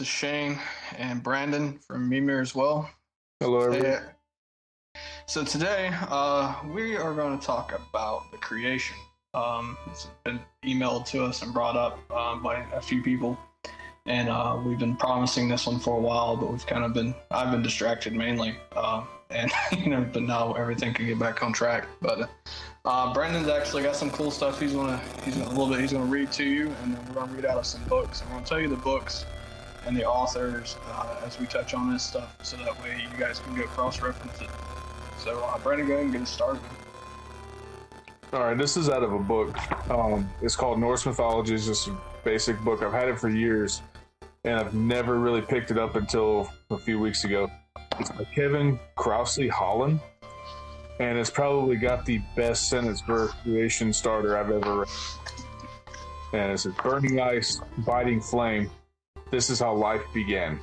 this is Shane and Brandon from Mimir as well. Hello, everyone. So today uh, we are going to talk about the creation. Um, it's been emailed to us and brought up um, by a few people, and uh, we've been promising this one for a while, but we've kind of been I've been distracted mainly, uh, and you know, but now everything can get back on track. But uh, Brendan's actually got some cool stuff. He's gonna he's gonna, a little bit he's gonna read to you, and then we're gonna read out of some books. I'm gonna tell you the books and the authors uh, as we touch on this stuff, so that way you guys can go cross reference it. So, uh, Brendan, go ahead and get started. All right, this is out of a book. Um, it's called Norse Mythology. It's just a basic book. I've had it for years, and I've never really picked it up until a few weeks ago. It's by Kevin Crossley-Holland, and it's probably got the best sentence for creation starter I've ever read. And it says, "Burning ice, biting flame. This is how life began."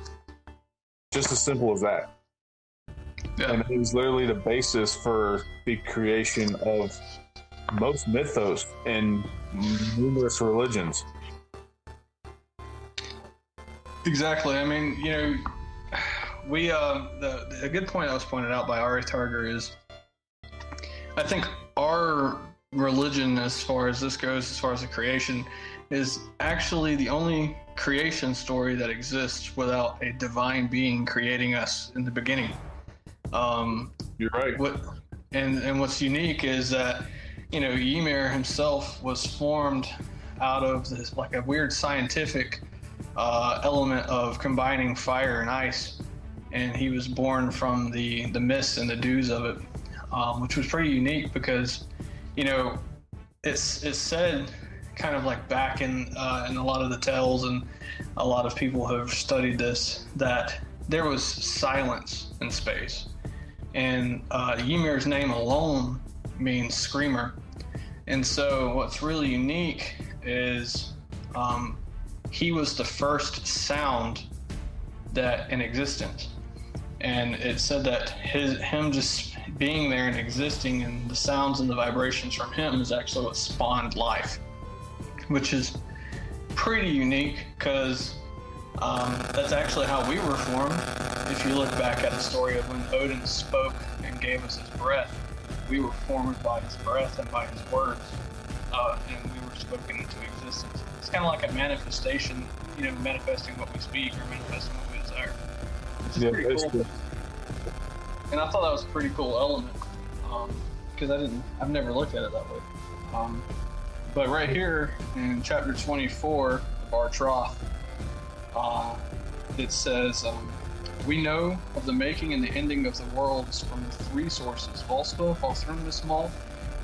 Just as simple as that. Yeah. and it was literally the basis for the creation of most mythos in numerous religions. Exactly. I mean, you know, we uh, the, the a good point I was pointed out by Arith Härger is, I think our religion, as far as this goes, as far as the creation, is actually the only creation story that exists without a divine being creating us in the beginning. Um, You're right. what and and what's unique is that you know Ymir himself was formed out of this like a weird scientific uh, element of combining fire and ice, and he was born from the the mist and the dews of it, um, which was pretty unique because you know it's it's said kind of like back in uh, in a lot of the tales and a lot of people have studied this that there was silence in space. And uh, Ymir's name alone means screamer. And so, what's really unique is um, he was the first sound that in existence, and it said that his him just being there and existing, and the sounds and the vibrations from him is actually what spawned life, which is pretty unique because um, that's actually how we were formed. If you look back at the story of when Odin spoke and gave us his breath, we were formed by his breath and by his words, uh, and we were spoken into existence. It's kind of like a manifestation, you know, manifesting what we speak or manifesting what we desire. Which is Yeah, pretty cool. And I thought that was a pretty cool element because I didn't, I've never looked at it that way. Um, but right here in chapter 24 of Our Troth, uh, it says, um, We know of the making and the ending of the worlds from three sources Voluspa, Vafthrudnismal,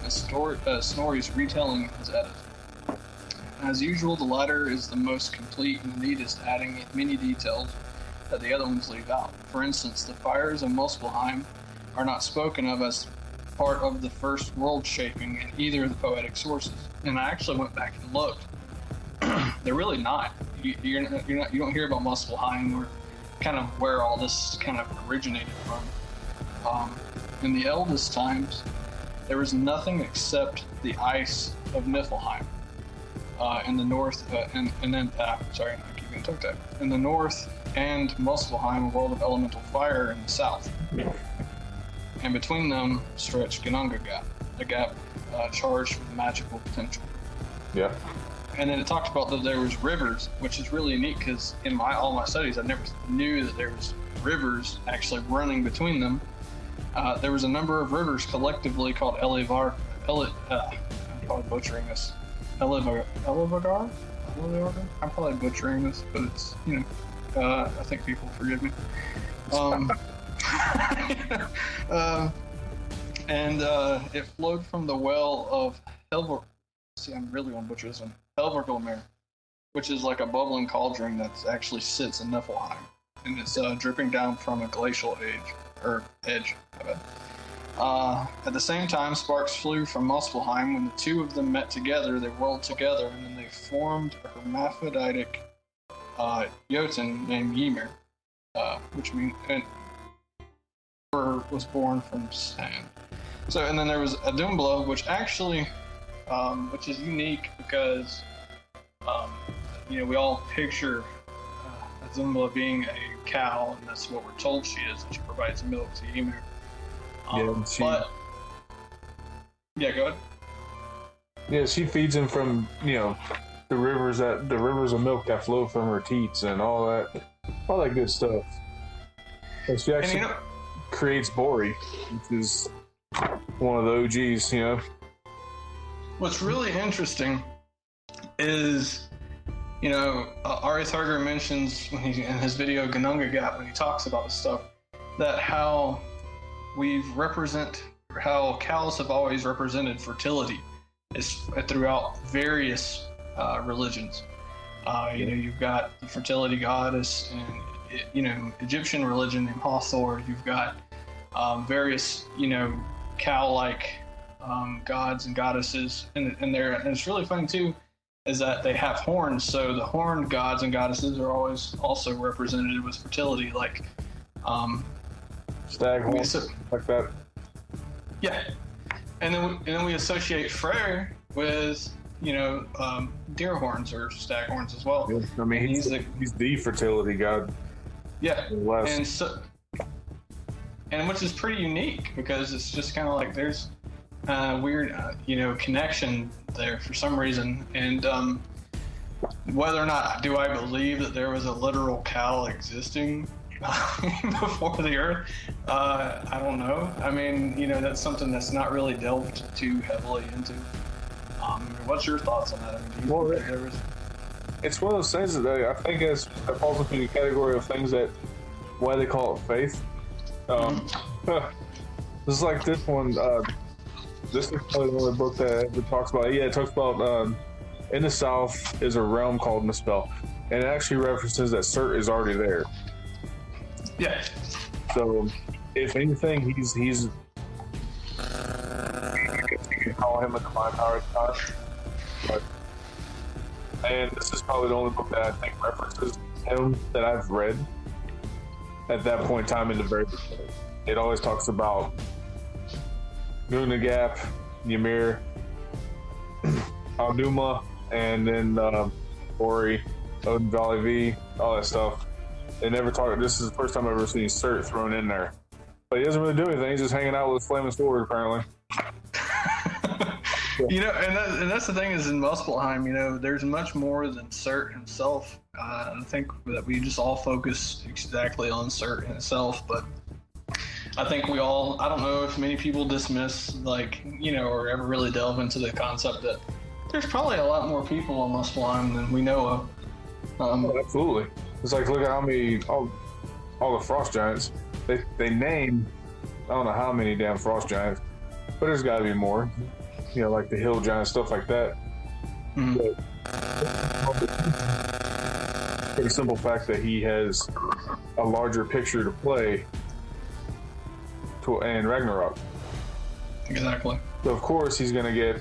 and Stor- uh, Snorri's retelling his Edda. As usual, the latter is the most complete and the neatest, adding many details that the other ones leave out. For instance, the fires of Muspelheim are not spoken of as part of the first world shaping in either of the poetic sources. And I actually went back and looked. They're really not. You, you're, not- you're not. You don't hear about Muspelheim or kind of where all this kind of originated from. Um, in the eldest times, there was nothing except the ice of Niflheim. Uh, in the north, uh, and, and then, uh, sorry, I keep getting. In the north and Muspelheim, a world of elemental fire in the south. And between them stretched Gananga Gap, a gap uh, charged with magical potential. Yeah. And then it talked about that there was rivers, which is really neat because in my all my studies, I never knew that there was rivers actually running between them. Uh, there was a number of rivers collectively called Elivar. Eli, uh, I'm probably butchering this. Elivar, Elivagar? Elivagar? I'm probably butchering this, but it's you know, uh, I think people forgive me. Um, um, and uh, it flowed from the well of Helver. See, I'm really to butcher this one. Which is like a bubbling cauldron that actually sits in Niflheim, and it's uh, dripping down from a glacial edge or edge. Uh, at the same time, sparks flew from Muspelheim. When the two of them met together, they whirled together, and then they formed a hermaphroditic uh, Jotun named Ymir, uh, which means was born from sand. So, and then there was Audumbla, which actually, um, which is unique because, um, you know, we all picture uh, a symbol being a cow, and that's what we're told she is. That she provides milk to Ymir. Um, Yeah, she- but yeah, go ahead. Yeah, she feeds him from you know the rivers that the rivers of milk that flow from her teats and all that, all that good stuff. And she And actually you know, creates Buri, which is one of the OGs. You know, What's really interesting is, you know, uh, Arith Härger mentions when he in his video Ganunga Gap when he talks about this stuff that how we've represent how cows have always represented fertility is throughout various uh, religions. Uh, you know, you've got the fertility goddess and you know Egyptian religion named Hathor. You've got um, various you know cow-like um, gods and goddesses, and, and there. And it's really funny too, is that they have horns. So the horned gods and goddesses are always also represented with fertility, like, um, stag we, horn so, like that. yeah. And then we, and then we associate Freyr with you know um, deer horns or stag horns as well. I mean, he's He's the- he's the fertility god. Yeah. And so and which is pretty unique because it's just kind of like there's a weird uh, you know connection there for some reason. And um, whether or not do i believe that there was a literal cow existing before the earth? Uh, i don't know. I mean you know that's something that's not really delved too heavily into. Um, what's your thoughts on that? I mean, Well, was it's one of those things that I, I think is it falls into the category of things that why they call it faith. Um, this is like this one. Uh, this is probably the only book that ever talks about. Yeah, it talks about um, in the south is a realm called Muspel, and it actually references that Surt is already there. yeah So, if anything, he's he's. You can call him a divine powered god. But, and this is probably the only book that I think references him that I've read at that point in time in the very beginning. It always talks about Guna Gap, Ymir, Alduma, and then uh, Ori, Odin Valley V, all that stuff. They never talk. This is the first time I've ever seen Surt thrown in there. But he doesn't really do anything. He's just hanging out with Flaming Sword, apparently. you know, and, that, and that's the thing is in Muspelheim, you know, there's much more than Surt himself. Uh, I think that we just all focus exactly on Surt himself, but I think we all, I don't know if many people dismiss, like, you know, or ever really delve into the concept that there's probably a lot more people on Muspelheim than we know of. Um, Oh, absolutely. It's like look at how many all, all the frost giants. They they name I don't know how many damn frost giants, but there's got to be more. You know, like the hill giants, stuff like that. Mhm. But the simple fact that he has a larger picture to play to and Ragnarok. exactly. So of course he's gonna get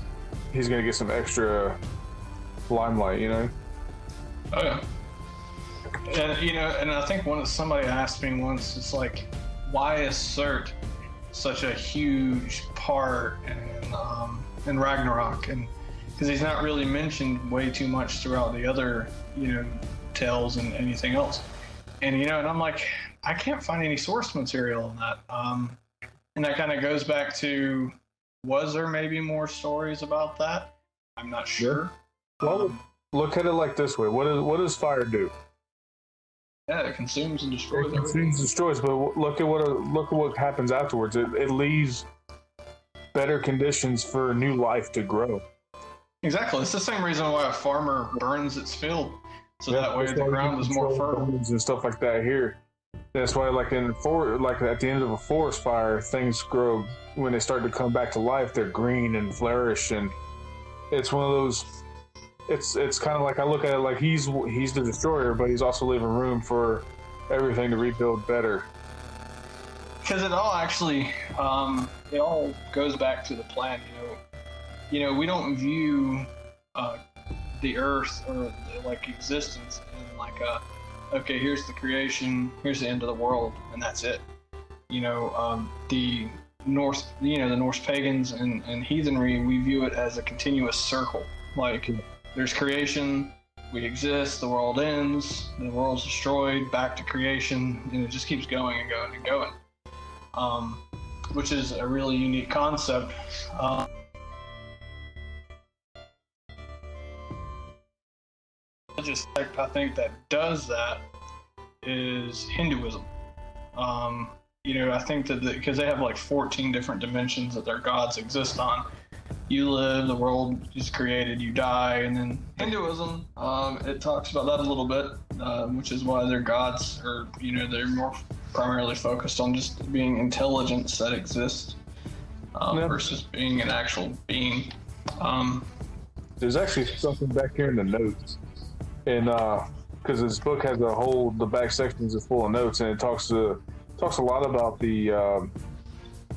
he's gonna get some extra limelight, you know. Oh yeah. And you know, and I think one somebody asked me once, it's like, why is Surt such a huge part in um, in Ragnarok? And because he's not really mentioned way too much throughout the other, you know, tales and anything else. And you know, and I'm like, I can't find any source material on that. Um, and that kind of goes back to, was there maybe more stories about that? I'm not sure. Well, Um, Look at it like this way: what does what does fire do? yeah, it consumes and destroys everything. consumes, and destroys, but look at what look at what happens afterwards. It, it leaves better conditions for new life to grow. Exactly. It's the same reason why a farmer burns its field, so that way the ground is more fertile. and stuff like that here. That's why, like in for like at the end of a forest fire, things grow when they start to come back to life. They're green and flourish, and it's one of those. It's it's kind of like I look at it like he's he's the destroyer, but he's also leaving room for everything to rebuild better. Because it all actually, um, it all goes back to the plan. You know, you know, we don't view uh, the Earth or like existence in like a, okay, here's the creation, here's the end of the world, and that's it. You know, um, the North, you know, the Norse pagans and, and heathenry, we view it as a continuous circle. Like, there's creation, we exist, the world ends, the world's destroyed, back to creation, and it just keeps going and going and going. Um, which is a really unique concept. Uh, religious sect I think that does that is Hinduism. Um, you know, I think that because the, they have like 14 different dimensions that their gods exist on. You live, the world is created, you die, and then Hinduism, um, it talks about that a little bit, uh, which is why their gods are, you know, they're more primarily focused on just being intelligence that exists um, yeah. versus being an actual being. Um, There's actually something back here in the notes, and because uh, this book has a whole the back sections is full of notes, and it talks to talks a lot about the um,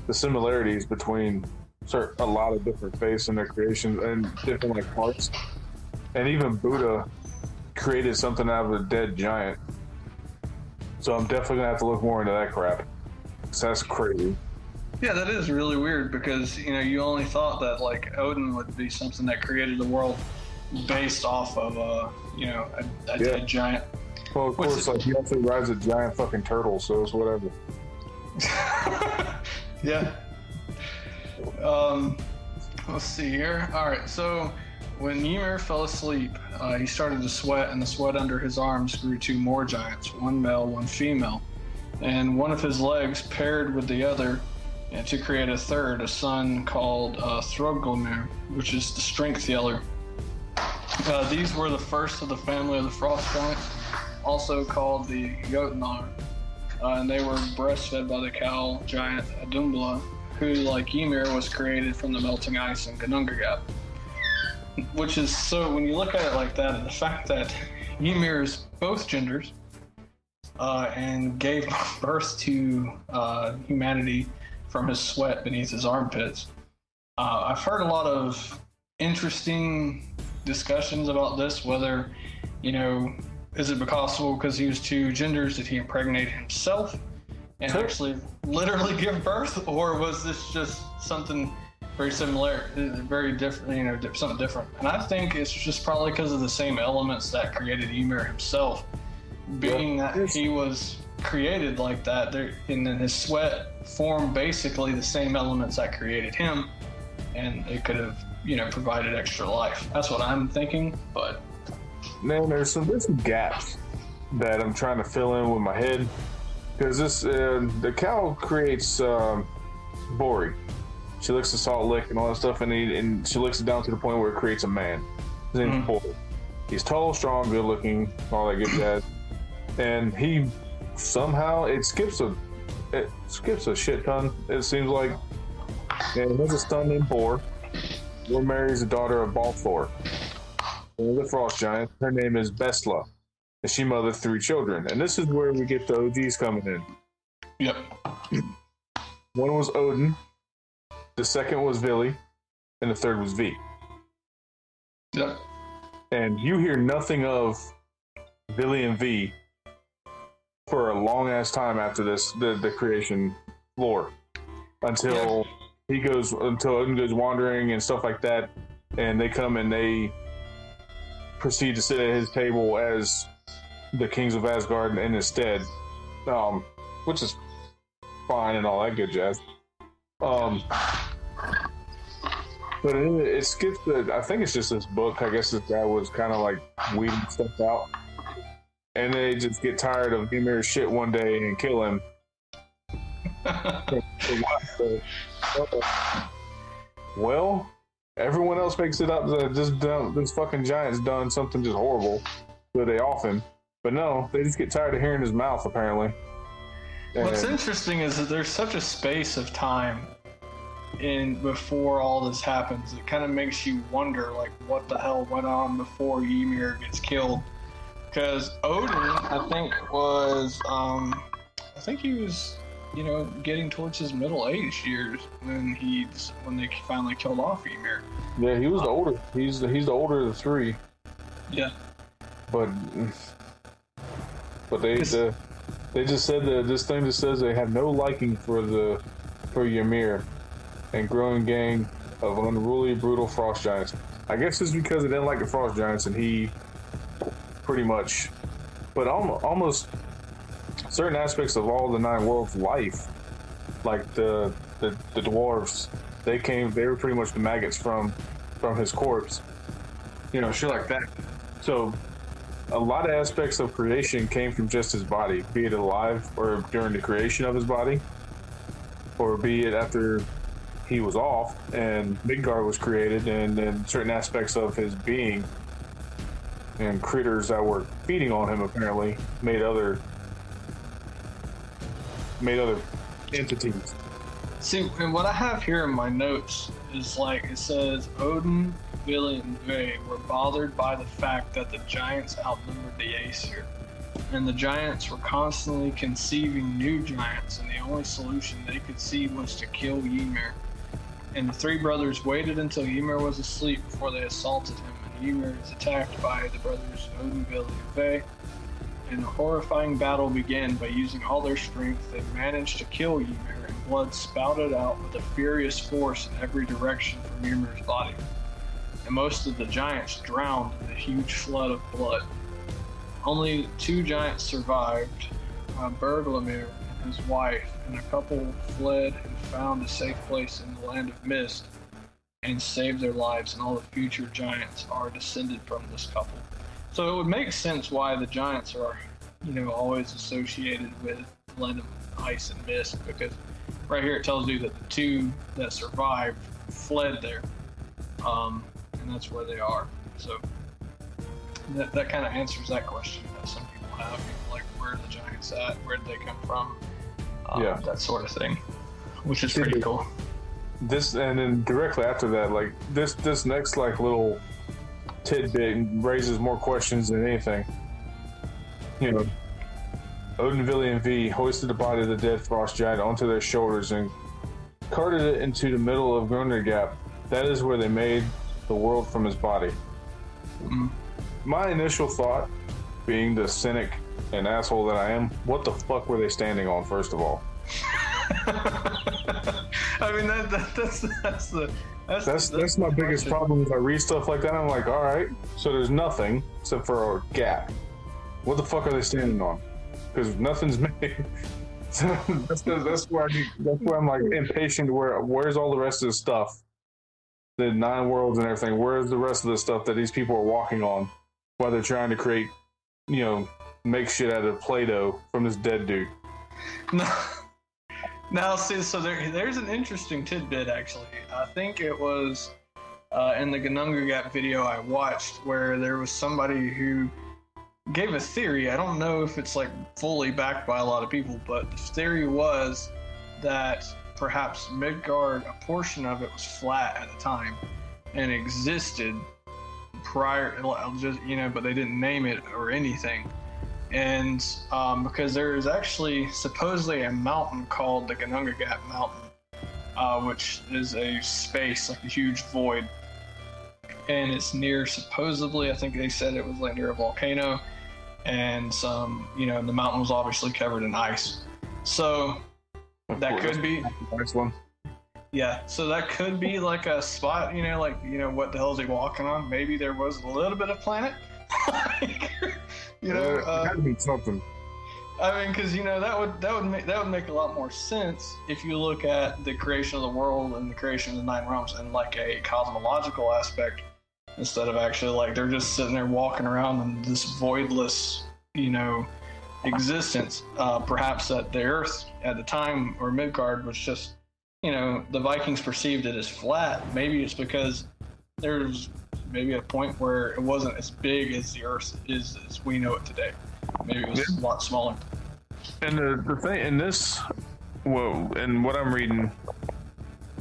the similarities between certain, a lot of different faiths in their creations and different like parts, and even Buddha created something out of a dead giant. So I'm definitely gonna have to look more into that crap. that's crazy. Yeah, that is really weird because you know you only thought that like Odin would be something that created the world based off of uh you know a, a yeah. dead giant. Well, of What's course, it? like he also rides a giant fucking turtle, so it's whatever. yeah. Um, let's see here. All right, so when Ymir fell asleep, uh, he started to sweat, and the sweat under his arms grew two more giants, one male, one female. And one of his legs paired with the other to create a third, a son called uh, which is the strength yeller. Uh, these were the first of the family of the frost giants, also called the Jotnar, uh, and they were breastfed by the cow giant Audumbla, who, like Ymir, was created from the melting ice in Ginnungagap which is so when you look at it like that, the fact that Ymir is both genders uh, and gave birth to uh, humanity from his sweat beneath his armpits. Uh, I've heard a lot of interesting discussions about this. Whether you know, is it possible because he was two genders did he impregnate himself and sure. actually literally give birth, or was this just something? very similar, uh, very different, you know, something different. And I think it's just probably because of the same elements that created Ymir himself, being that he was created like that, there, and then his sweat formed basically the same elements that created him, and it could have, you know, provided extra life. That's what I'm thinking, but. Man, there's some there's some gaps that I'm trying to fill in with my head because this uh, the cow creates um, Buri she licks the salt lick and all that stuff, and, he, and she licks it down to the point where it creates a man. His name's mm. Paul. He's tall, strong, good looking, all that good jazz. And he somehow it skips a it skips a shit ton. It seems like, and he has a son named Bor. Bor marries the daughter of Balthor, the frost giant. Her name is Bestla, and she mothered three children. And this is where we get the OGs coming in. Yep. One was Odin, the second was Vili, and the third was Ve. Yep. And you hear nothing of Vili and Ve for a long ass time after this the, the creation lore. Until yeah. he goes until Odin goes wandering and stuff like that, and they come and they proceed to sit at his table as the kings of Asgard in his stead. Um, which is fine and all that good jazz. Um, but it, it skips the. I think it's just this book. I guess this guy was kind of like weeding stuff out, and they just get tired of Ymir's shit one day and kill him. well, everyone else makes it up that this this fucking giant's done something just horrible, so they him. But no, they just get tired of hearing his mouth apparently. What's interesting is that there's such a space of time in before all this happens. It kind of makes you wonder, like, what the hell went on before Ymir gets killed. Because Odin, I think, was, um, I think he was, you know, getting towards his middle age years when he when they finally killed off Ymir. Yeah, he was the older. He's the, he's the older of the three. Yeah. But but they the, they just said that this thing just says they have no liking for the for Ymir and growing gang of unruly, brutal frost giants. I guess it's because they didn't like the frost giants, and he pretty much, but almost, almost certain aspects of all the nine worlds life, like the the, the dwarves, they came. They were pretty much the maggots from from his corpse. You know, shit like that. So a lot of aspects of creation came from just his body, be it alive or during the creation of his body, or be it after he was off and Midgard was created, and then certain aspects of his being and critters that were feeding on him apparently made other made other entities. See, and what I have here in my notes is like it says Odin, Vili, and Ve were bothered by the fact that the giants outnumbered the Aesir. And the giants were constantly conceiving new giants, and the only solution they could see was to kill Ymir. And the three brothers waited until Ymir was asleep before they assaulted him, and Ymir is attacked by the brothers Odin, Vili, and Ve. And a horrifying battle began by using all their strength. They managed to kill Ymir, and blood spouted out with a furious force in every direction from Ymir's body. And most of the giants drowned in a huge flood of blood. Only two giants survived uh, Bergelmir and his wife, and a couple fled and found a safe place in the land of mist and saved their lives, and all the future giants are descended from this couple. So it would make sense why the giants are, you know, always associated with land of ice and mist, because right here it tells you that the two that survived fled there, um, and that's where they are. So that, that kind of answers that question that some people have, you know, like where are the giants at, where did they come from, um, Yeah. that sort of thing, which is pretty cool. this and then directly after that like this this next like little tidbit raises more questions than anything you know odin Vili, and Ve hoisted the body of the dead frost giant onto their shoulders and carted it into the middle of Gunnar Gap. That is where they made the world from his body. Mm. My initial thought, being the cynic and asshole that I am, what the fuck were they standing on, first of all? I mean that, that that's that's the that's That's the- that's my biggest problem when I read stuff like that. I'm like, all right, so there's nothing except for a gap. What the fuck are they standing on? Because nothing's made. So that's, that's, that's where I that's where I'm like impatient. Where where's all the rest of the stuff? The nine worlds and everything. Where's the rest of the stuff that these people are walking on while they're trying to create, you know, make shit out of Play-Doh from this dead dude? No. Now, see, so there, there's an interesting tidbit actually. I think it was uh, in the Ganunga Gap video I watched where there was somebody who gave a theory. I don't know if it's like fully backed by a lot of people, but the theory was that perhaps Midgard, a portion of it was flat at the time and existed prior, just you know, but they didn't name it or anything. And um, because there is actually supposedly a mountain called the Ganunga Gap Mountain, uh, which is a space like a huge void, and it's near supposedly I think they said it was like near a volcano, and some you know the mountain was obviously covered in ice, so Of that course, could be one. yeah, so that could be like a spot, you know, like you know what the hell is he walking on? Maybe there was a little bit of planet, Like, you know. Uh, Uh, to be something. I mean, because you know that would that would make that would make a lot more sense if you look at the creation of the world and the creation of the nine realms in like a cosmological aspect, instead of actually like they're just sitting there walking around in this voidless, you know, existence. Uh, perhaps that the Earth at the time or Midgard was just, you know, the Vikings perceived it as flat. Maybe it's because there's maybe a point where it wasn't as big as the Earth is as we know it today. Maybe it was a lot smaller. And the, the thing in this, well, and what I'm reading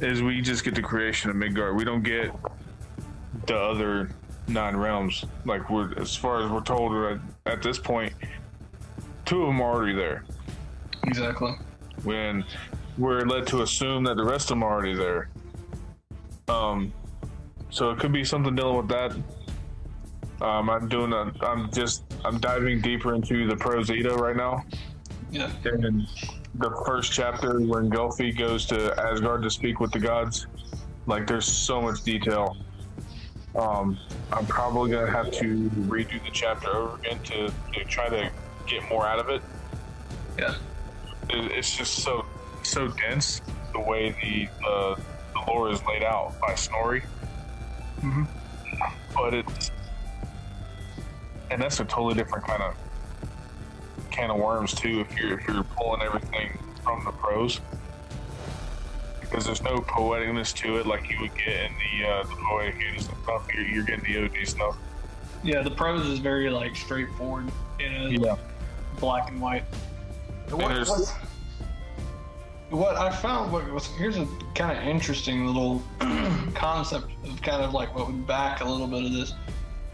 is we just get the creation of Midgard. We don't get the other nine realms. Like we're as far as we're told at, at this point, two of them are already there. Exactly. When we're led to assume that the rest of them are already there. Um, so it could be something dealing with that. Um, I'm doing a, I'm just, I'm diving deeper into the Prose Edda right now. Yeah. in the first chapter when Gylfi goes to Asgard to speak with the gods. Like there's so much detail Um, I'm probably gonna have to redo the chapter over again to, to try to get more out of it. Yeah. It, it's just so so dense the way the uh, the lore is laid out by Snorri. Mm-hmm. But it's and that's a totally different kind of can of worms too. If you're if you're pulling everything from the prose because there's no poeticness to it like you would get in the uh, the poetic stuff. You're, you're getting the OG stuff. Yeah, the prose is very like straightforward. You know, Yeah. Black and white. What, there's- what, what I found what was here's a kind of interesting little concept of kind of like what would back a little bit of this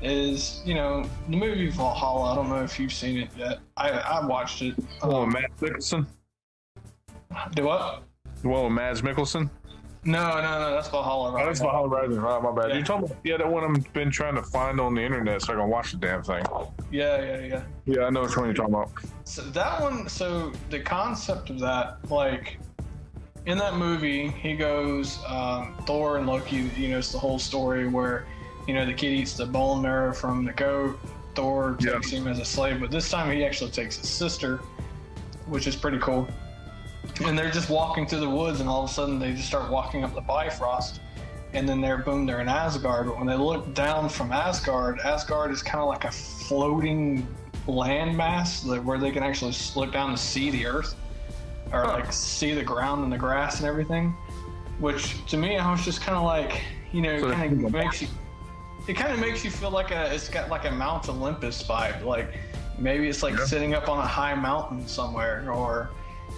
is you know the movie Valhalla. I don't know if you've seen it yet. I I watched it. Oh, Um, Matt Mikkelsen. do what? The one with Mads Mikkelsen. No, no, no. That's Valhalla. Oh, Right that's. Valhalla Rising. Right, my bad. Yeah. You told me. Yeah, that one I've been trying to find on the internet so I can watch the damn thing. Yeah, yeah, yeah. Yeah, I know which one you're talking about. So that one, so the concept of that, like in that movie, he goes, um, Thor and Loki, you know, it's the whole story where, you know, the kid eats the bone marrow from the goat. Thor takes him as a slave, but this time he actually takes his sister, which is pretty cool. And they're just walking through the woods, and all of a sudden they just start walking up the Bifrost. And then they're boom, they're in Asgard. But when they look down from Asgard, Asgard is kind of like a floating landmass where they can actually look down and see the earth or Huh. like see the ground and the grass and everything. Which to me, I was just kind of like, you know, So kind of makes you. It kind of makes you feel like a. It's got like a Mount Olympus vibe. Like maybe it's like Yeah. sitting up on a high mountain somewhere, or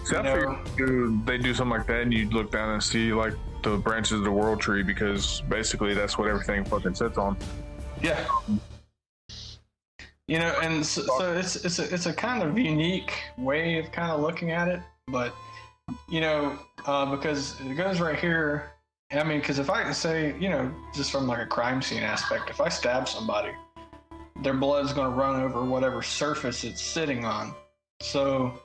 See, I You know- figured they do something like that, and you look down and see like the branches of the world tree because basically that's what everything fucking sits on. Yeah. You know, and so, so it's it's a, it's a kind of unique way of kind of looking at it, but you know, uh, because it goes right here. I mean, because if I say, you know, just from like a crime scene aspect, if I stab somebody, their blood's going to run over whatever surface it's sitting on. So,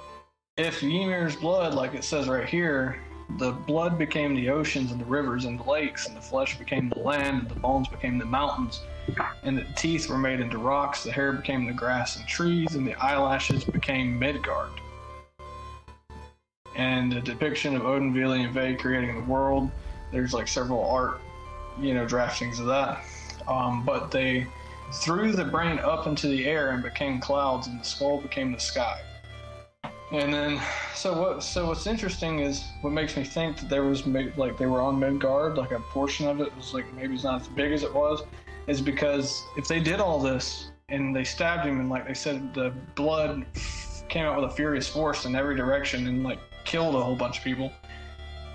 if Ymir's blood, like it says right here, the blood became the oceans and the rivers and the lakes, and the flesh became the land, and the bones became the mountains and the teeth were made into rocks, the hair became the grass and trees, and the eyelashes became Midgard. And the depiction of Odin, Vili, and Ve creating the world, there's like several art, you know, draftings of that. Um, but they threw the brain up into the air and became clouds, and the skull became the sky. And then, so what? So what's interesting is what makes me think that there was like they were on Midgard, like a portion of it was like maybe it's not as big as it was, is because if they did all this and they stabbed him and like they said the blood came out with a furious force in every direction and like killed a whole bunch of people.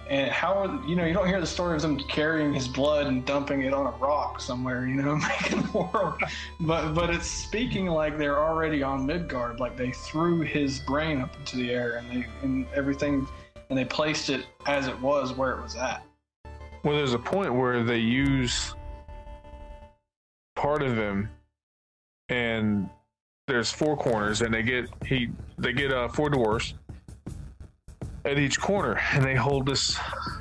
And how you know you don't hear the story of them carrying his blood and dumping it on a rock somewhere, you know, making the world. But but it's speaking like they're already on Midgard, like they threw his brain up into the air and they and everything and they placed it as it was where it was at. Well, there's a point where they use part of him, and there's four corners, and they get he they get uh, four dwarfs at each corner, and they hold this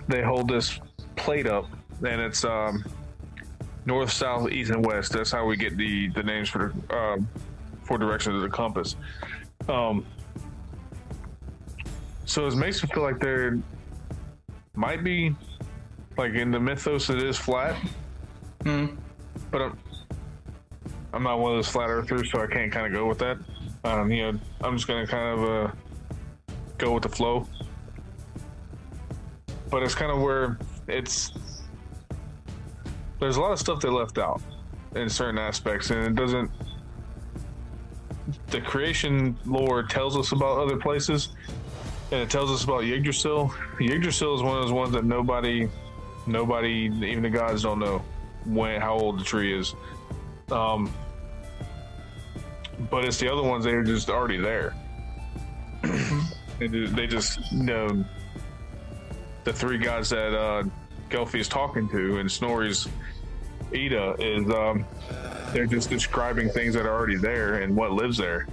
they hold this plate up, and it's um north, south, east, and west. That's how we get the the names for the um, four directions of the compass. Um, so it makes me feel like there might be like in the mythos it is flat Hmm. but I'm, I'm not one of those flat earthers so i can't kind of go with that um, you know i'm just gonna kind of uh, go with the flow but it's kind of where it's there's a lot of stuff they left out in certain aspects and it doesn't the creation lore tells us about other places and it tells us about Yggdrasil. Yggdrasil is one of those ones that nobody, nobody, even the gods don't know when how old the tree is. Um, but it's the other ones that are just already there. they just you know the three guys that uh, Gylfi is talking to and Snorri's Edda is um, they're just describing things that are already there and what lives there.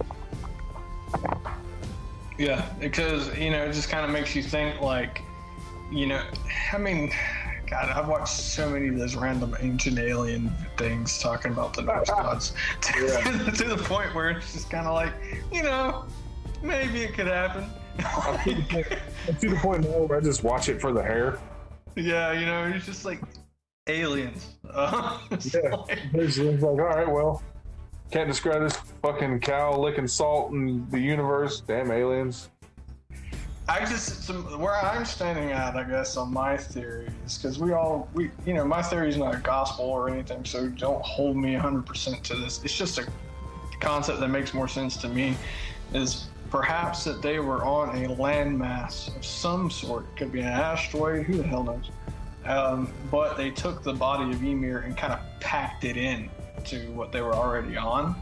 Yeah, because you know, it just kind of makes you think like, you know, I mean, God, I've watched so many of those random ancient alien things talking about the Norse gods to, to, the point where it's just kind of like, you know, maybe it could happen. I'm to, the point, I'm to the point now where I just watch it for the hair. Yeah, you know, it's just like aliens. Uh, yeah, like, it's like, all right, well, can't describe this fucking cow licking salt in the universe. Damn aliens. I just where I'm standing at, I guess, on my theories, because we all we you know my theory is not a gospel or anything, so don't hold me 100% to this. It's just a concept that makes more sense to me. Is perhaps that they were on a landmass of some sort. It could be an asteroid. Who the hell knows? Um, but they took the body of Ymir and kind of packed it in to what they were already on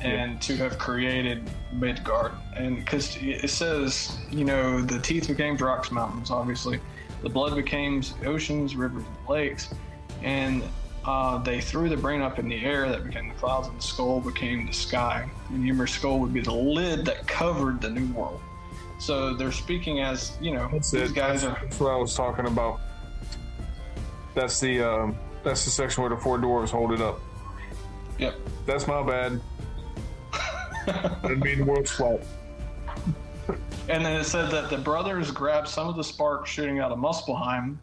and yeah. to have created Midgard. And because it says, you know, the teeth became rocks, mountains, obviously. The blood became oceans, rivers, and lakes. And uh, they threw the brain up in the air, that became the clouds, and the skull became the sky. And Ymir's skull would be the lid that covered the new world. So they're speaking as, you know, that's these it. guys that's, are. That's what I was talking about. That's the um, that's the section where the four dwarves hold it up. Yep. That's my bad. I mean the world's flat. And then it said that the brothers grabbed some of the sparks shooting out of Muspelheim,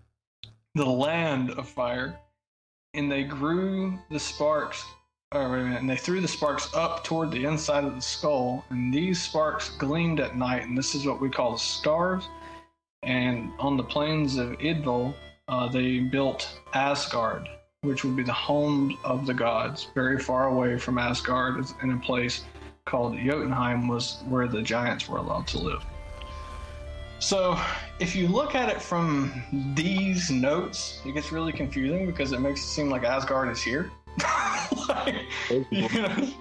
the land of fire, and they grew the sparks, or and they threw the sparks up toward the inside of the skull, and these sparks gleamed at night, and this is what we call the stars. And on the plains of Idavoll, uh, they built Asgard, which would be the home of the gods, very far away from Asgard, in a place called Jotunheim was where the giants were allowed to live. So, if you look at it from these notes, it gets really confusing because it makes it seem like Asgard is here. like, you know,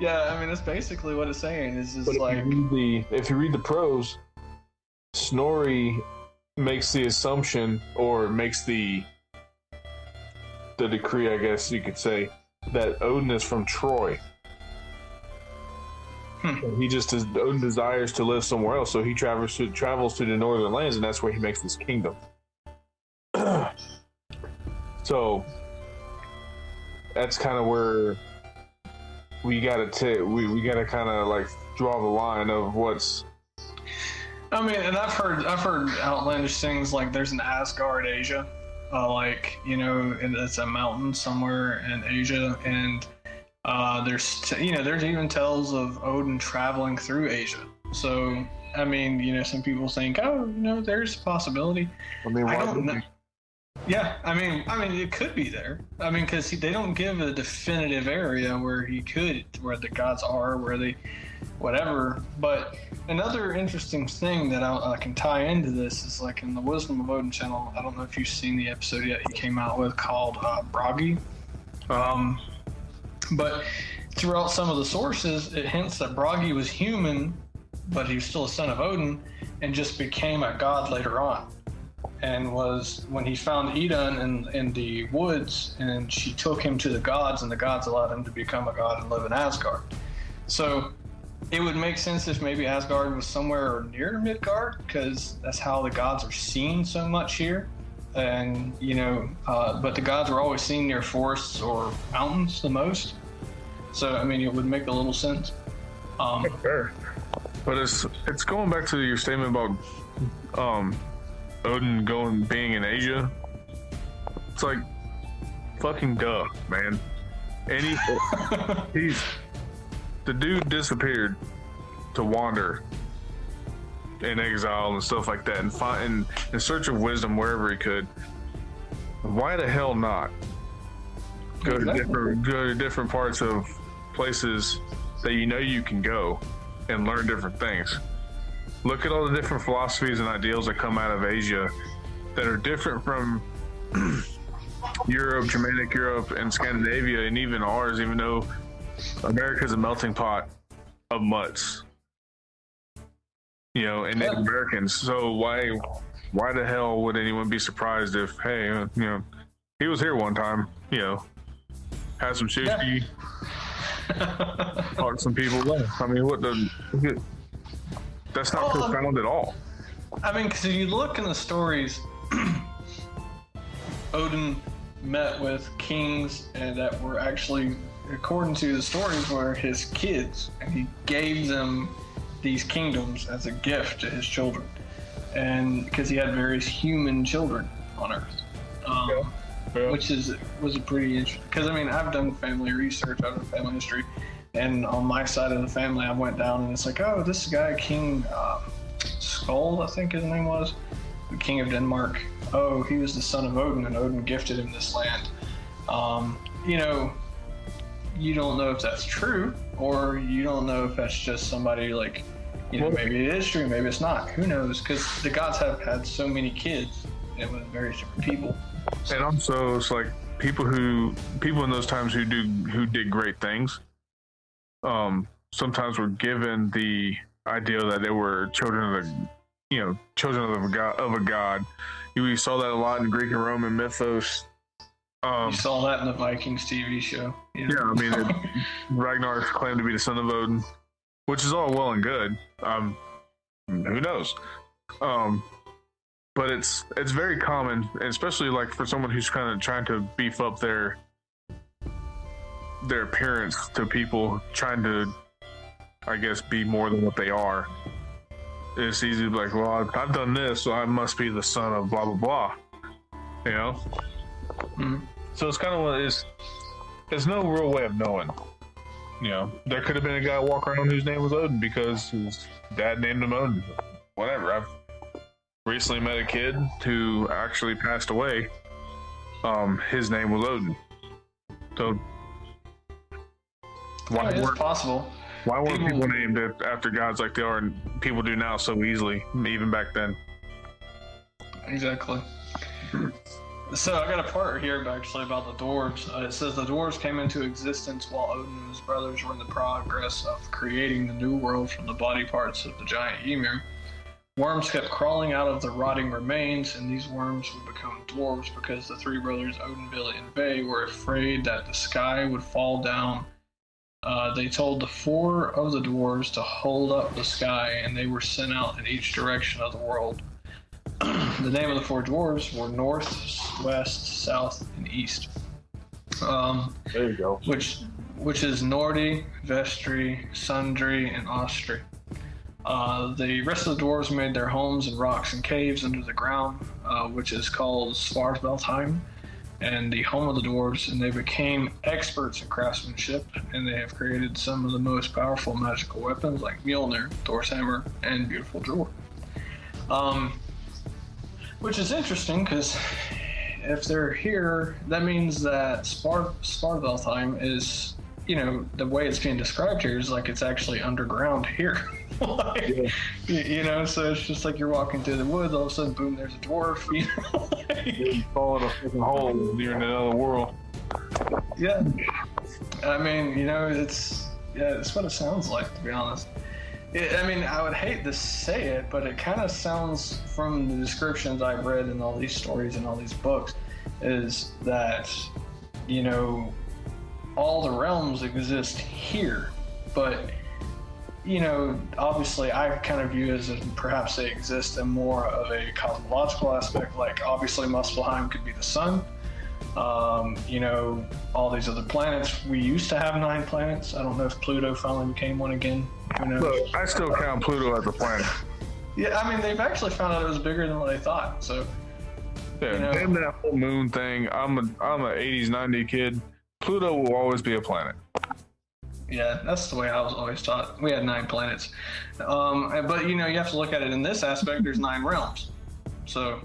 yeah, I mean, that's basically what it's saying. Is just like if you, the, if you read the prose, Snorri makes the assumption or makes the the decree, I guess you could say, that Odin is from Troy. Hmm. He just is, desires to live somewhere else, so he travels to travels to the northern lands, and that's where he makes this kingdom. so that's kind of where we gotta we, we gotta kind of like draw the line of what's I mean, and I've heard I've heard outlandish things like there's an Asgard Asia, uh, like you know, it's a mountain somewhere in Asia, and uh, there's t- you know there's even tales of Odin traveling through Asia. So I mean, you know, some people think, oh, you know, there's a possibility. I mean, I don't know. Yeah, I mean, I mean, it could be there. I mean, because they don't give a definitive area where he could, where the gods are, where they, whatever. But another interesting thing that I, I, can tie into this is like in the Wisdom of Odin channel. I don't know if you've seen the episode yet. He came out with called uh, Bragi. Um, but throughout some of the sources, it hints that Bragi was human, but he was still a son of Odin, and just became a god later on. And was when he found Idun in, in the woods, and she took him to the gods, and the gods allowed him to become a god and live in Asgard. So it would make sense if maybe Asgard was somewhere near Midgard, because that's how the gods are seen so much here and you know, uh, but the gods were always seen near forests or mountains the most. So I mean, it would make a little sense. Um, sure. But it's it's going back to your statement about um, Odin going being in Asia. It's like fucking duh, man. He, he's the dude disappeared to wander in exile and stuff like that, and find in search of wisdom wherever he could. Why the hell not go to different go to different parts of places that you know you can go and learn different things? Look at all the different philosophies and ideals that come out of Asia that are different from Europe, Germanic Europe, and Scandinavia, and even ours. Even though America's a melting pot of mutts you know, and Native Americans. So why, why the hell would anyone be surprised if, hey, you know, he was here one time, you know, had some sushi, yeah. talked some people. I mean, what the? That's not well, um, profound at all. I mean, because if you look in the stories Odin met with kings and that were actually, according to the stories, were his kids, and he gave them these kingdoms as a gift to his children, and because he had various human children on Earth. Um, Yeah. Yeah. Which is was a pretty interesting because I mean I've done family research, I've done family history, and on my side of the family I went down and it's like oh this guy King um, Skull I think his name was the king of Denmark. Oh, he was the son of Odin, and Odin gifted him this land. Um, you know, you don't know if that's true, or you don't know if that's just somebody like, you know, maybe it is true, maybe it's not. Who knows? Because the gods have had so many kids and with various different people. And also, it's like people who people in those times who do who did great things. Um, sometimes were given the idea that they were children of the, you know, children of a god. Of a god. You saw that a lot in Greek and Roman mythos. Um, You saw that in the Vikings TV show. know? yeah, I mean, it, Ragnar claimed to be the son of Odin, which is all well and good. Um, who knows? Um, but it's it's very common, especially like for someone who's kind of trying to beef up their their appearance to people trying to, I guess, be more than what they are. It's easy to be like, well, I've, done this, so I must be the son of blah blah blah. You know. Mhm. So it's kind of what is. There's no real way of knowing. You know, there could have been a guy walking around whose name was Odin because his dad named him Odin. Whatever. I've recently met a kid who actually passed away. Um, his name was Odin. So why it's weren't possible. why weren't people- people named after gods like they are and people do now so easily, even back then? Exactly. So I got a part here actually about the dwarves. Uh, it says the dwarves came into existence while Odin and his brothers were in the progress of creating the new world from the body parts of the giant Ymir. Worms kept crawling out of the rotting remains, and these worms would become dwarves because the three brothers, Odin, Vili, and Ve, were afraid that the sky would fall down. Uh, they told the four of the dwarves to hold up the sky, and they were sent out in each direction of the world. The name of the four dwarves were North, West, South, and East. Um, There you go. which which is Nordri, Vestri, Sundri, and Ostri. Uh, the rest of the dwarves made their homes in rocks and caves under the ground, uh, which is called Svartalfheim, and the home of the dwarves. And they became experts in craftsmanship, and they have created some of the most powerful magical weapons like Mjolnir, Thor's hammer, and Beautiful Jewel. Um, which is interesting because if they're here, that means that Spar- Svartalfheim is, you know, the way it's being described here is like it's actually underground here. Like, Yeah. you, you know, so it's just like you're walking through the woods, all of a sudden, boom, there's a dwarf. You know? like- You fall in a fucking hole, you're in another world. yeah. I mean, you know, it's yeah, it's what it sounds like to be honest. It, I mean, I would hate to say it, but it kind of sounds from the descriptions I've read in all these stories and all these books, is that you know all the realms exist here, but you know, obviously, I kind of view it as perhaps they exist in more of a cosmological aspect. Like, obviously, Muspelheim could be the sun. Um, you know, all these other planets. We used to have nine planets. I don't know if Pluto finally became one again. Who knows? Look, I still count Pluto as a planet. Yeah, I mean, they've actually found out it was bigger than what they thought. So, Yeah, You know- damn that whole moon thing. I'm a I'm a 80s 90s kid. Pluto will always be a planet. yeah, that's the way I was always taught. We had nine planets. Um, but, you know, you have to look at it in this aspect. There's nine realms. So,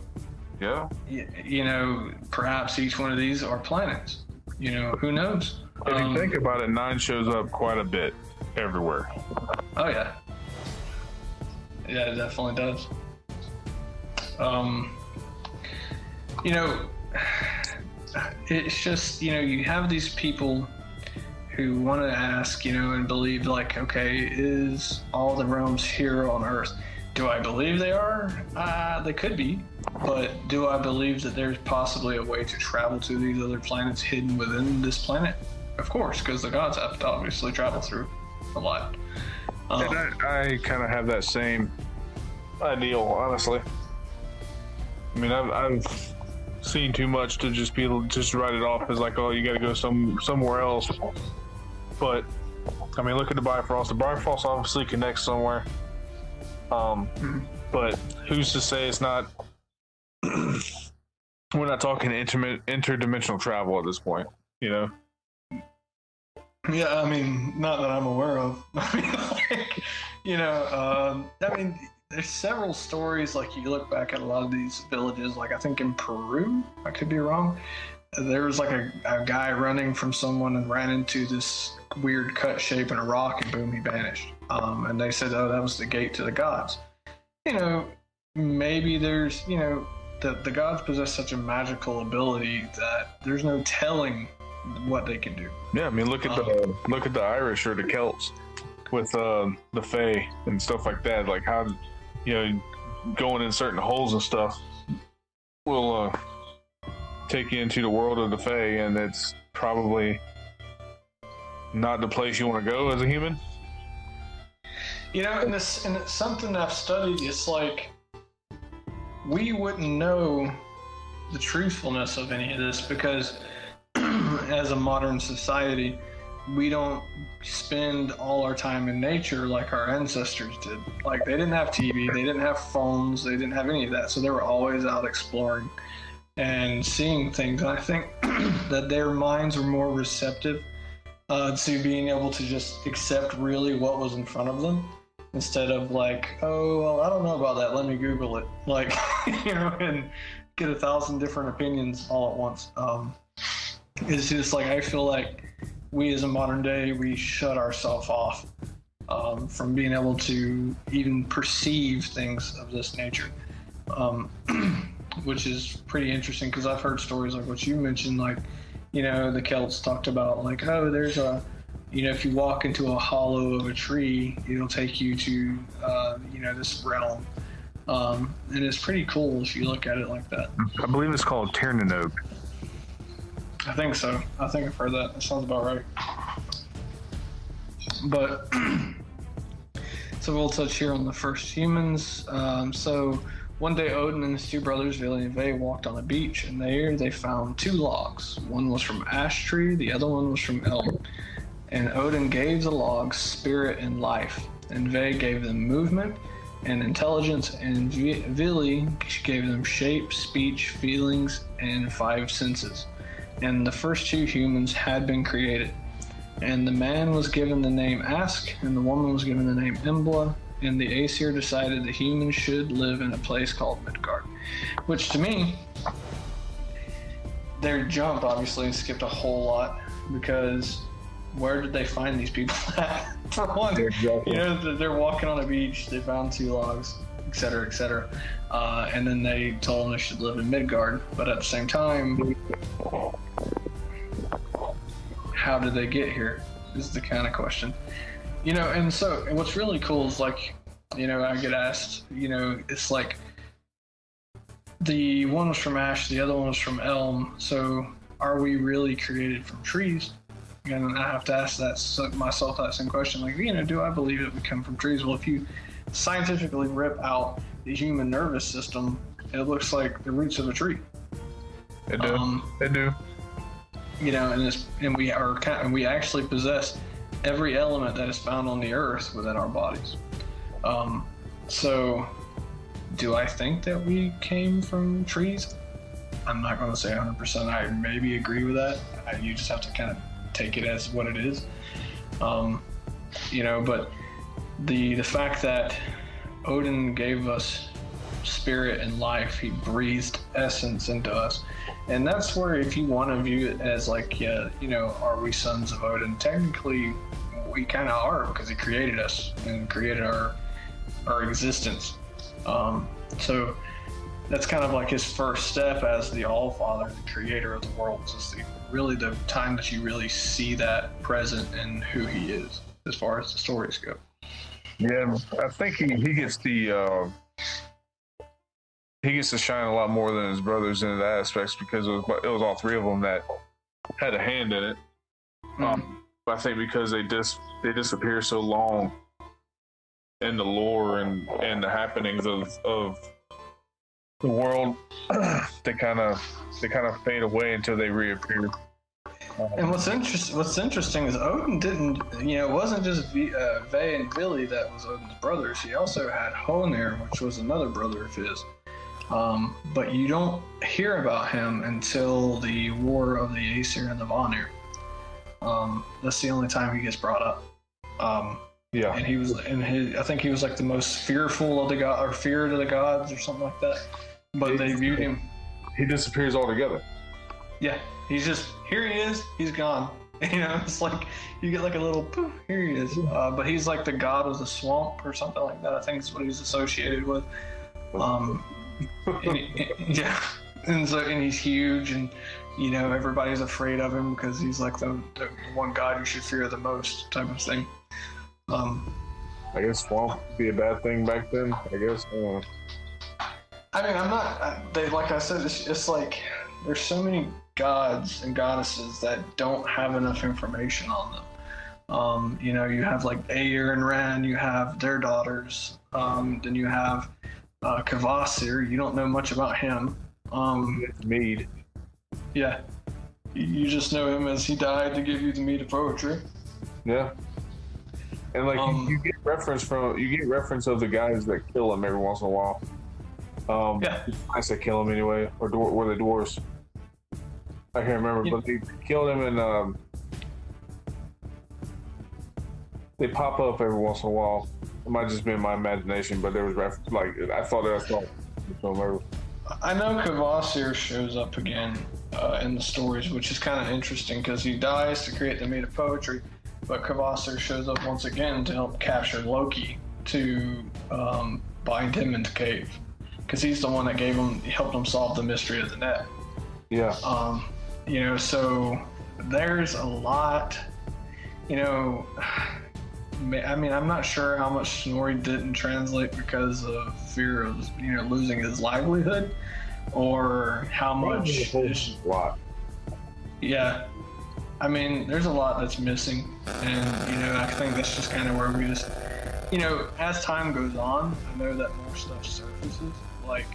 Yeah. you know, perhaps each one of these are planets. You know, who knows? If Um, you think about it, nine shows up quite a bit everywhere. Oh yeah. Yeah, it definitely does. Um, you know, it's just you know you have these people who want to ask, you know, and believe like, okay, is all the realms here on Earth? Do I believe they are? Uh, they could be, but do I believe that there's possibly a way to travel to these other planets hidden within this planet? Of course, because the gods have to obviously travel through a lot. Um, And I, I kind of have that same ideal, honestly. I mean, I've, I've seen too much to just be just write it off as like, oh, you got to go some somewhere else. But I mean, look at the Bifrost. The Bifrost obviously connects somewhere. Um, but who's to say it's not? We're not talking interdimensional travel at this point, you know. Yeah, I mean, not that I'm aware of. I mean, like, you know, um, I mean, there's several stories. Like you look back at a lot of these villages. Like I think in Peru, I could be wrong. There was like a, a guy running from someone and ran into this weird cut shape in a rock, and boom, he vanished. Um, and they said, oh, that was the gate to the gods. You know, maybe there's, you know, the the gods possess such a magical ability that there's no telling what they can do. Yeah, I mean, look at the look at the Irish or the Celts with uh, the Fae and stuff like that. Like how, you know, going in certain holes and stuff will uh, take you into the world of the Fae, and it's probably not the place you want to go as a human. You know, and this and it's something I've studied. It's like we wouldn't know the truthfulness of any of this because as a modern society, we don't spend all our time in nature like our ancestors did. Like they didn't have TV, they didn't have phones, they didn't have any of that. So they were always out exploring and seeing things. And I think that their minds were more receptive uh, to being able to just accept really what was in front of them instead of like, oh, well, I don't know about that. Let me Google it. Like, you know, and get a thousand different opinions all at once. Um, it's just like I feel like we as a modern day we shut ourselves off um, from being able to even perceive things of this nature, um, which is pretty interesting because I've heard stories like what you mentioned, like you know the Celts talked about like oh there's a you know if you walk into a hollow of a tree it'll take you to uh, you know this realm. Um, and it's pretty cool if you look at it like that. I believe it's called Tir. I think so. I think I've heard that. That sounds about right. But so we'll touch here on the first humans. Um, so one day, Odin and his two brothers, Vili and Ve, walked on a beach, and there they found two logs. One was from ash tree, the other one was from elm. And Odin gave the logs spirit and life, and Ve gave them movement and intelligence, and Vili gave them shape, speech, feelings, and five senses and the first two humans had been created. And the man was given the name Ask, and the woman was given the name Embla, and the Aesir decided the humans should live in a place called Midgard. Which to me, their jump obviously skipped a whole lot because where did they find these people at? For one, you know, they're walking on a beach, they found two logs, etc., etc. Uh, and then they told them they should live in Midgard. But at the same time, how did they get here? Is the kind of question. You know, and so and what's really cool is like, you know, I get asked, you know, it's like the one was from ash, the other one was from elm. So are we really created from trees? And I have to ask that myself that same question. Like, you know, do I believe it would come from trees? Well, if you scientifically rip out the human nervous system, it looks like the roots of a tree. It do. Um, it do. You know, and this, and we are, and we actually possess every element that is found on the earth within our bodies. Um, so, do I think that we came from trees? I'm not going to say 100%. I maybe agree with that. I, you just have to kind of take it as what it is. Um, you know, but the the fact that Odin gave us spirit and life, he breathed essence into us. And that's where, if you want to view it as like, yeah, you know, are we sons of Odin? Technically, we kind of are because he created us and created our our existence. Um, so that's kind of like his first step as the All Father, the creator of the worlds. Is the, really the time that you really see that present in who he is, as far as the stories go. Yeah, I think he, he gets the uh, he gets to shine a lot more than his brothers in that aspects because it was it was all three of them that had a hand in it. Mm-hmm. Um, I think because they just they disappear so long in the lore and and the happenings of of the world, they kind of they kind of fade away until they reappear. And what's interesting, what's interesting is Odin didn't, you know, it wasn't just v, uh, Ve and Vili that was Odin's brothers. He also had Honir, which was another brother of his. Um, but you don't hear about him until the War of the Aesir and the Vanir. Um, that's the only time he gets brought up. Yeah, and he was, and he, I think he was like the most fearful of the god, or feared of the gods, or something like that. But they viewed him he disappears altogether. yeah, he's just here. He is. He's gone. You know, it's like you get like a little poof. Here he is. Uh, but he's like the god of the swamp or something like that. I think is what he's associated with. Um, and he- yeah, and so and he's huge, and you know everybody's afraid of him because he's like the, the one god you should fear the most type of thing. Um, I guess swamp would be a bad thing back then. I guess. I don't know. I mean, I'm not. I- They like I said, it's, it's like there's so many gods and goddesses that don't have enough information on them. Um, you know, you have like Aer and Ren, you have their daughters. Um, then you have uh, Kvasir. You don't know much about him. Um, Mead. yeah, you- you just know him as he died to give you the mead of poetry. Yeah. And like Um, you, you get reference from you get reference of the guys that kill him every once in a while. Um, Yeah. I said kill him anyway, or dwar- were they dwarves? I can't remember, Yeah. but they killed him and um, they pop up every once in a while. It might just be in my imagination, but there was ref- like I thought that I saw. I know Kvasir shows up again uh, in the stories, which is kind of interesting because he dies to create the mead of poetry, but Kvasir shows up once again to help capture Loki to um, bind him in the cave because he's the one that gave him, helped him solve the mystery of the net. yeah, Um, you know, so there's a lot, you know. I mean, I'm not sure how much Snorri didn't translate because of fear of, you know, losing his livelihood, or how much. a lot. Yeah, I mean, there's a lot that's missing, and you know, I think that's just kind of where we just, you know, as time goes on, I know that more stuff surfaces. Like,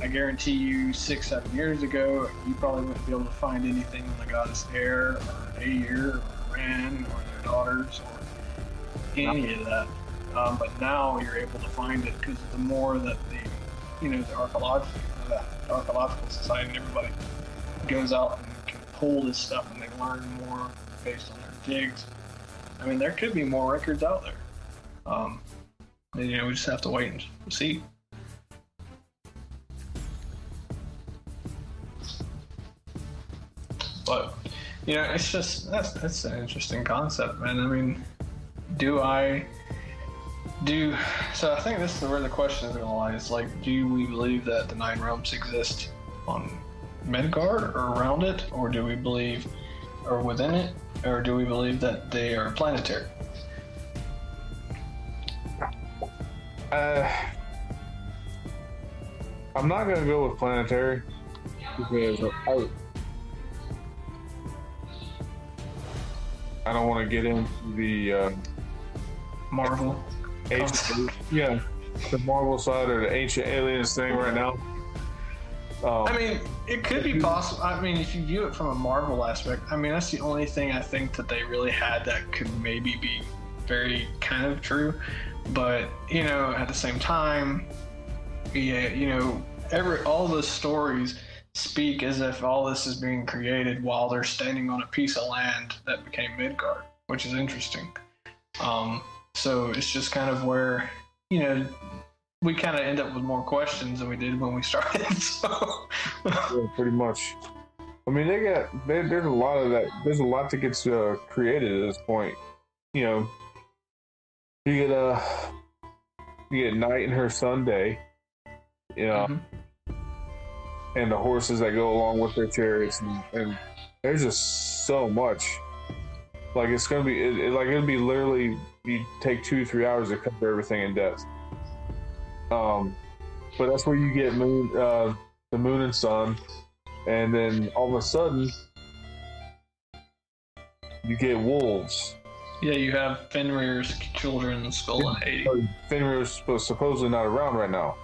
I guarantee you, six, seven years ago, you probably wouldn't be able to find anything on the goddess Air or Ayer or Ran or their daughters or any of that. Um, but now you're able to find it because the more that the, you know, the archaeological, the archaeological society and everybody goes out and pull this stuff and they learn more based on their digs. I mean, there could be more records out there. Um, and, you know, we just have to wait and see. But you know, it's just that's that's an interesting concept, man. I mean, do I do? So I think this is where the question is going to lie. Is like, do we believe that the nine realms exist on Midgard or around it, or do we believe, or within it, or do we believe that they are planetary? Uh, I'm not gonna go with planetary because I, I don't want to get into the uh, Marvel. ancient, yeah, the Marvel side or the ancient aliens thing right now. Um, I mean, it could be possible. I mean, if you view it from a Marvel aspect, I mean, that's the only thing I think that they really had that could maybe be very kind of true. But you know, at the same time, yeah, you know, every all the stories speak as if all this is being created while they're standing on a piece of land that became Midgard, which is interesting. Um, so it's just kind of where you know we kind of end up with more questions than we did when we started. So Yeah, pretty much. I mean, they got there, there's a lot of that. There's a lot that gets uh, created at this point. You know, you get uh, you get Night and her son Day. You know, Mhm. and the horses that go along with their chariots, and, and there's just so much. Like it's gonna be, it, it- like it'll be literally you take two three hours to cover everything in depth. Um, but that's where you get moon, uh, the moon and sun, and then all of a sudden you get wolves. yeah, you have Fenrir's children, Skoll and Hati. Fenrir's supposed supposedly not around right now.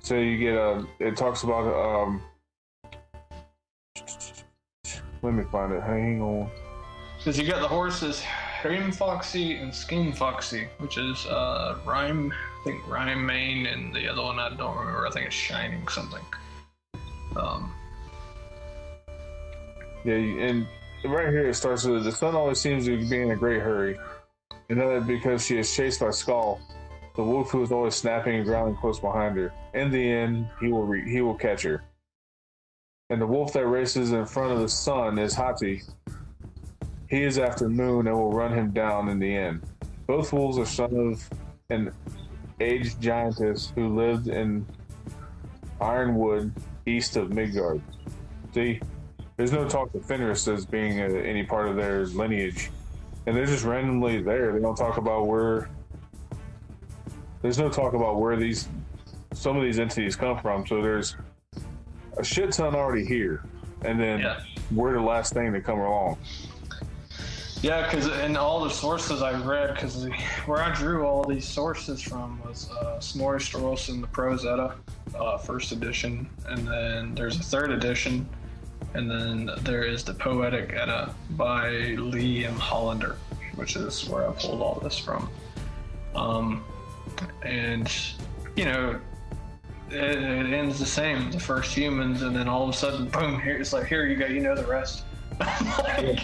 So you get a. It talks about um. Let me find it. Hang on. Because you got the horses Hrimfaxi and Skinfaxi, which is uh, Rhyme, I think Rhyme Main, and the other one I don't remember. I think it's Shining something. Um, Yeah, and right here it starts with the sun always seems to be in a great hurry. And that because she is chased by Skoll, the wolf who is always snapping and growling close behind her. In the end, he will re- he will catch her. And the wolf that races in front of the sun is Hati. He is after Moon and will run him down in the end. Both wolves are son of an aged giantess who lived in Ironwood, east of Midgard. See, there's no talk of Fenris as being uh any part of their lineage, and they're just randomly there. They don't talk about where. There's no talk about where these some of these entities come from. So there's a shit ton already here, and then yeah. we're the last thing to come along. Yeah, because in all the sources I've read, because where I drew all these sources from was uh, Snorri Sturluson, the Prose Edda, uh, first edition, and then there's a third edition, and then there is the Poetic Edda by Lee M. Hollander, which is where I pulled all this from. Um, and, you know, it, it ends the same, the first humans, and then all of a sudden, boom, here, it's like, here you go, you know the rest. like,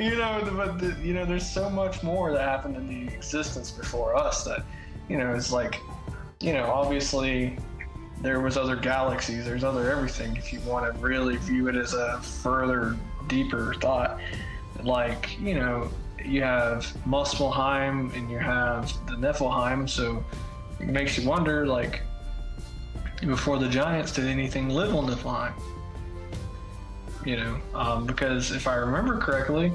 you know, but the, you know, there's so much more that happened in the existence before us that, you know, it's like, you know, obviously there was other galaxies, there's other everything. If you want to really view it as a further, deeper thought, like you know, you have Muspelheim and you have the Niflheim, so it makes you wonder, like, before the giants, did anything live on Niflheim? You know, um, because if I remember correctly,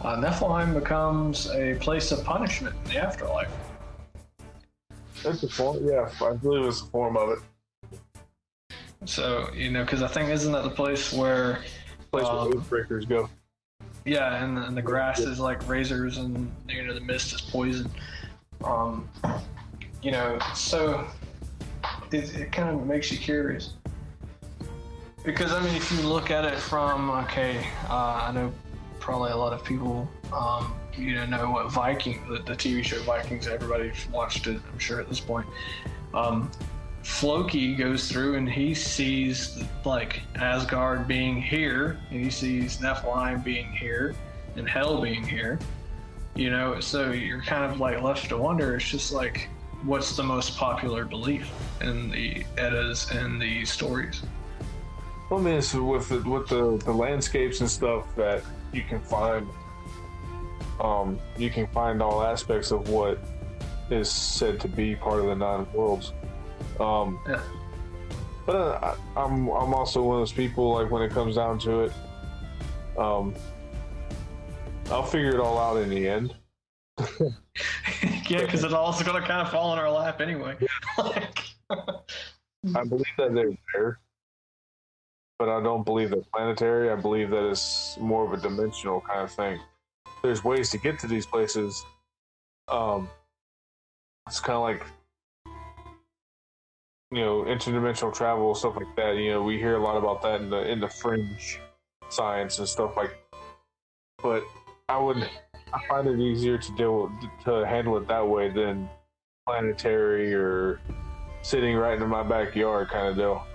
uh, Niflheim becomes a place of punishment in the afterlife. That's a form, yeah. I believe it's a form of it. So you know, because I think isn't that the place where, Place where Um, oath breakers go. yeah, and, and the grass is like razors, and you know the mist is poison. Um, you know, so it, it kind of makes you curious. Because I mean, if you look at it from okay, uh, I know probably a lot of people, um, you know, know what Viking, the, the TV show Vikings. Everybody's watched it, I'm sure at this point. Um, Floki goes through and he sees like Asgard being here, and he sees Niflheim being here, and Hell being here. You know, so you're kind of like left to wonder. It's just like, what's the most popular belief in the Eddas and the stories? I mean, it's with the, with the, the landscapes and stuff that you can find, um, you can find all aspects of what is said to be part of the nine worlds. Um, Yeah. But uh, I, I'm I'm also one of those people like when it comes down to it, um, I'll figure it all out in the end. yeah, because it's also going to kind of fall in our lap anyway. like, I believe that they're there, but I don't believe they're planetary. I believe that it's more of a dimensional kind of thing. There's ways to get to these places. Um, it's kind of like you know interdimensional travel stuff like that. You know, we hear a lot about that in the in the fringe science and stuff like. But I would I find it easier to deal to handle it that way than planetary or sitting right in my backyard kind of deal.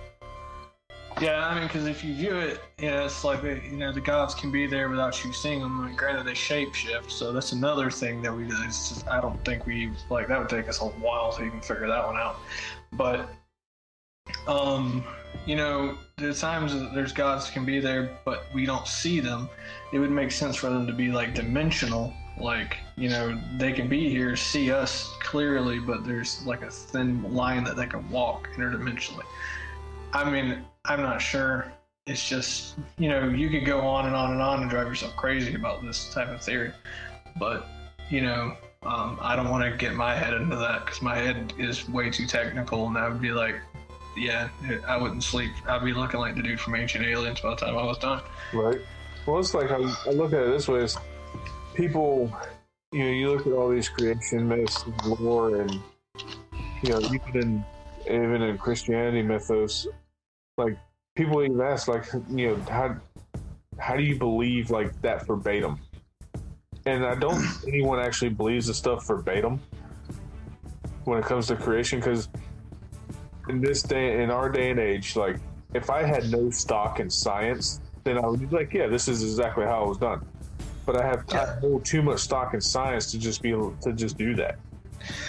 Yeah, I mean, because if you view it, know, it's like you know the gods can be there without you seeing them. Mean, granted, they shapeshift, so that's another thing that we. Just, I don't think we like that would take us a while to even figure that one out. But um, you know, there's times that there's gods can be there, but we don't see them. It would make sense for them to be like dimensional. Like, you know, they can be here, see us clearly, but there's like a thin line that they can walk interdimensionally. I mean, I'm not sure. It's just, you know, you could go on and on and on and drive yourself crazy about this type of theory. But, you know, um, I don't want to get my head into that because my head is way too technical and I would be like, yeah, I wouldn't sleep. I'd be looking like the dude from Ancient Aliens by the time I was done. Right. Well, it's like I, I look at it this way: people, you know, you look at all these creation myths and lore, and you know, even in even in Christianity mythos, like people even ask, like, you know, how how do you believe like that verbatim? And I don't think anyone actually believes the stuff verbatim when it comes to creation, because in this day, in our day and age, like if I had no stock in science, then I would be like, yeah, this is exactly how it was done. But I have, I hold too much stock in science to just be able to just do that.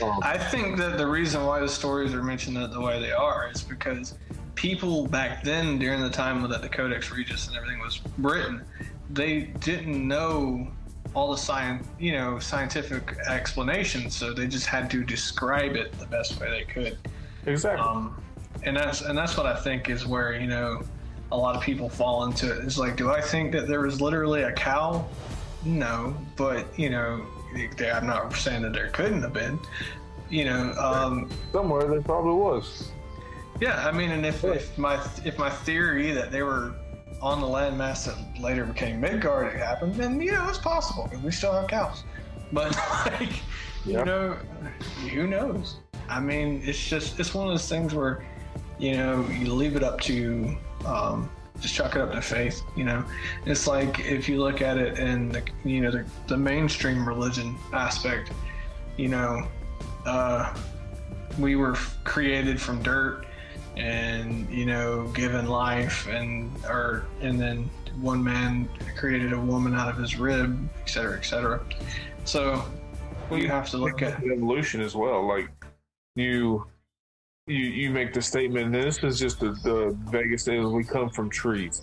Um, I think that the reason why the stories are mentioned that the way they are is because people back then, during the time that the Codex Regius and everything was written, they didn't know all the science, you know, scientific explanations, so they just had to describe it the best way they could. exactly. Um, and that's and that's what I think is where you know a lot of people fall into it. It's like, do I think that there was literally a cow? No, but you know, they- I'm not saying that there couldn't have been. You know, um, Somewhere there probably was. Yeah. I mean, and if, if my if my theory that they were on the landmass that later became Midgard had happened, then yeah, it's possible because we still have cows. But like, Yeah. you know, who knows? I mean, it's just it's one of those things where you know you leave it up to um, just chuck it up to faith. You know, it's like if you look at it in the you know the, the mainstream religion aspect, you know, uh, we were created from dirt and you know given life and or and then one man created a woman out of his rib et cetera et cetera so you have to look at evolution as well. Like you, you, you make the statement. And this is just the, the Vegas is we come from trees.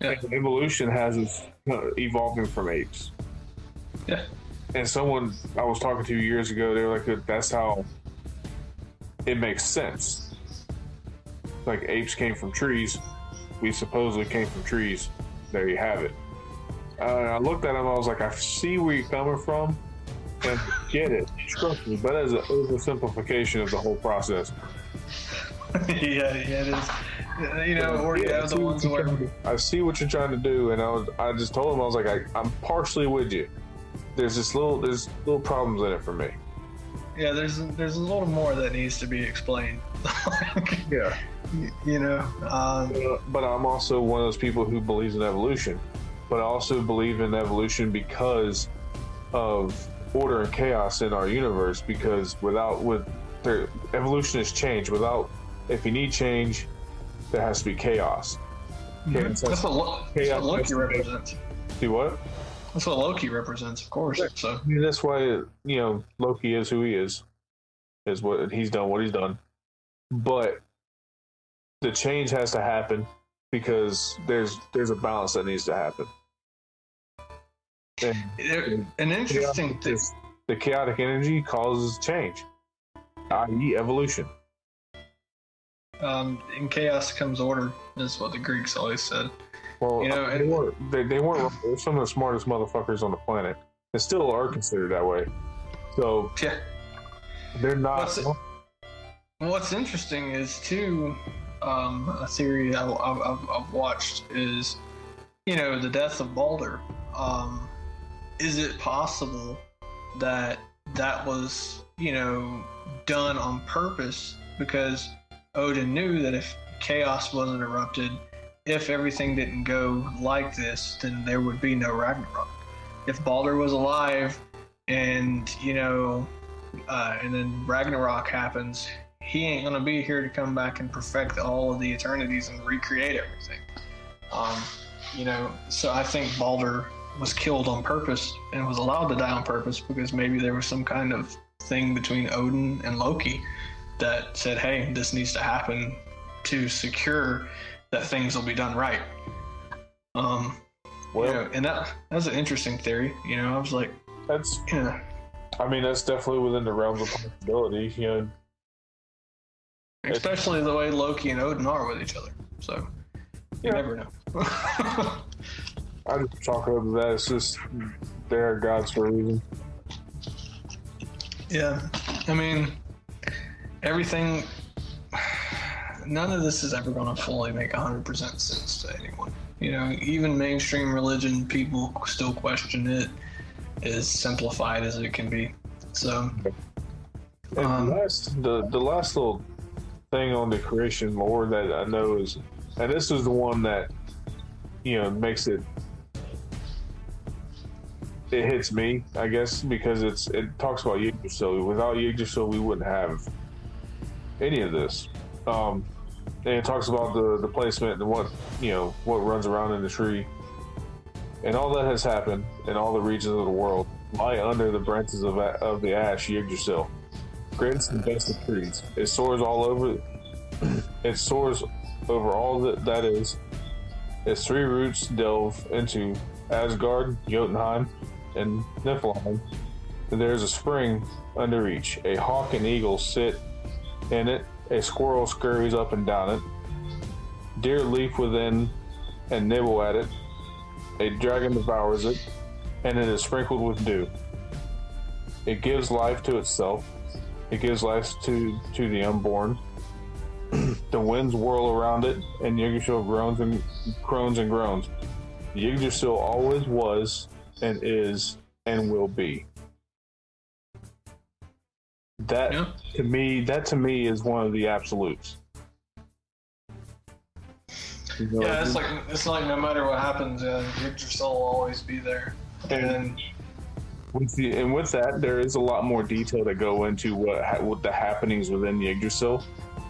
Yeah. Like, evolution has us uh, evolving from apes. Yeah. And someone I was talking to years ago, they were like, "That's how it makes sense." Like apes came from trees, we supposedly came from trees. There you have it. Uh, I looked at him. I was like, "I see where you're coming from." and get it. Trust me, but as an oversimplification of the whole process. yeah yeah it is you know or Yeah, I see the what ones you're where trying to do. I see what you're trying to do, and I was I just told him I was like I, I'm partially with you. There's this little there's little problems in it for me. yeah there's there's a little more that needs to be explained Yeah. You know um, But I'm also one of those people who believes in evolution, but I also believe in evolution because of order and chaos in our universe. Because without with there, evolution is change. Without if you need change, there has to be chaos. Okay, so- that's what, Lo- that's chaos what has Loki represents Do what? that's what Loki represents of course so I mean, that's why you know Loki is who he is, is what he's done, what he's done. But the change has to happen because there's there's a balance that needs to happen. And There- an interesting chaotic thing the chaotic energy causes change, i.e., evolution. um, in chaos comes order is what the greeks always said Well, You know, they weren't they, they weren't they're some of the smartest motherfuckers on the planet. They still are considered that way. So yeah they're not. What's what's interesting is too um, a theory I, I've watched is you know the death of Balder. Um, is it possible that that was you know done on purpose because Odin knew that if chaos wasn't erupted, if everything didn't go like this, then there would be no Ragnarok. If Balder was alive, and you know uh, and then Ragnarok happens, he ain't gonna be here to come back and perfect all of the eternities and recreate everything. Um, you know, so I think Balder was killed on purpose and was allowed to die on purpose because maybe there was some kind of thing between Odin and Loki that said, "Hey, this needs to happen to secure that things will be done right." Um, Well, you know, and that that's an interesting theory. You know, I was like, that's yeah. I mean, that's definitely within the realms of possibility. You know, Especially the way Loki and Odin are with each other. So you Yeah. never know. I just chalk it up to that. It's just they're gods for a reason. yeah. I mean, everything. None of this is ever going to fully make 100% sense to anyone. You know, even mainstream religion, people still question it as simplified as it can be. So, And Um, the last, the the last little thing on the creation lore that I know is, and this is the one that you know makes it it hits me, I guess, because it's it talks about Yggdrasil. Without Yggdrasil, we wouldn't have any of this. Um, and it talks about the the placement and what you know what runs around in the tree, and all that has happened in all the regions of the world lie under the branches of of the ash Yggdrasil. Greatest and best of trees. It soars all over. it soars over all that that is. Its three roots delve into Asgard, Jotunheim, and Niflheim. There is a spring under each. A hawk and eagle sit in it. A squirrel scurries up and down it. Deer leap within and nibble at it. A dragon devours it, and it is sprinkled with dew. It gives life to itself. It gives life to, to the unborn. the winds whirl around it, and Yggdrasil groans and groans and groans. Yggdrasil always was, and is, and will be. That Yeah. to me, that to me is one of the absolutes. You know, Yeah, it's like it's like no matter what happens, uh, Yggdrasil will always be there. And with the, and with that, there is a lot more detail to go into what ha- what the happenings within Yggdrasil,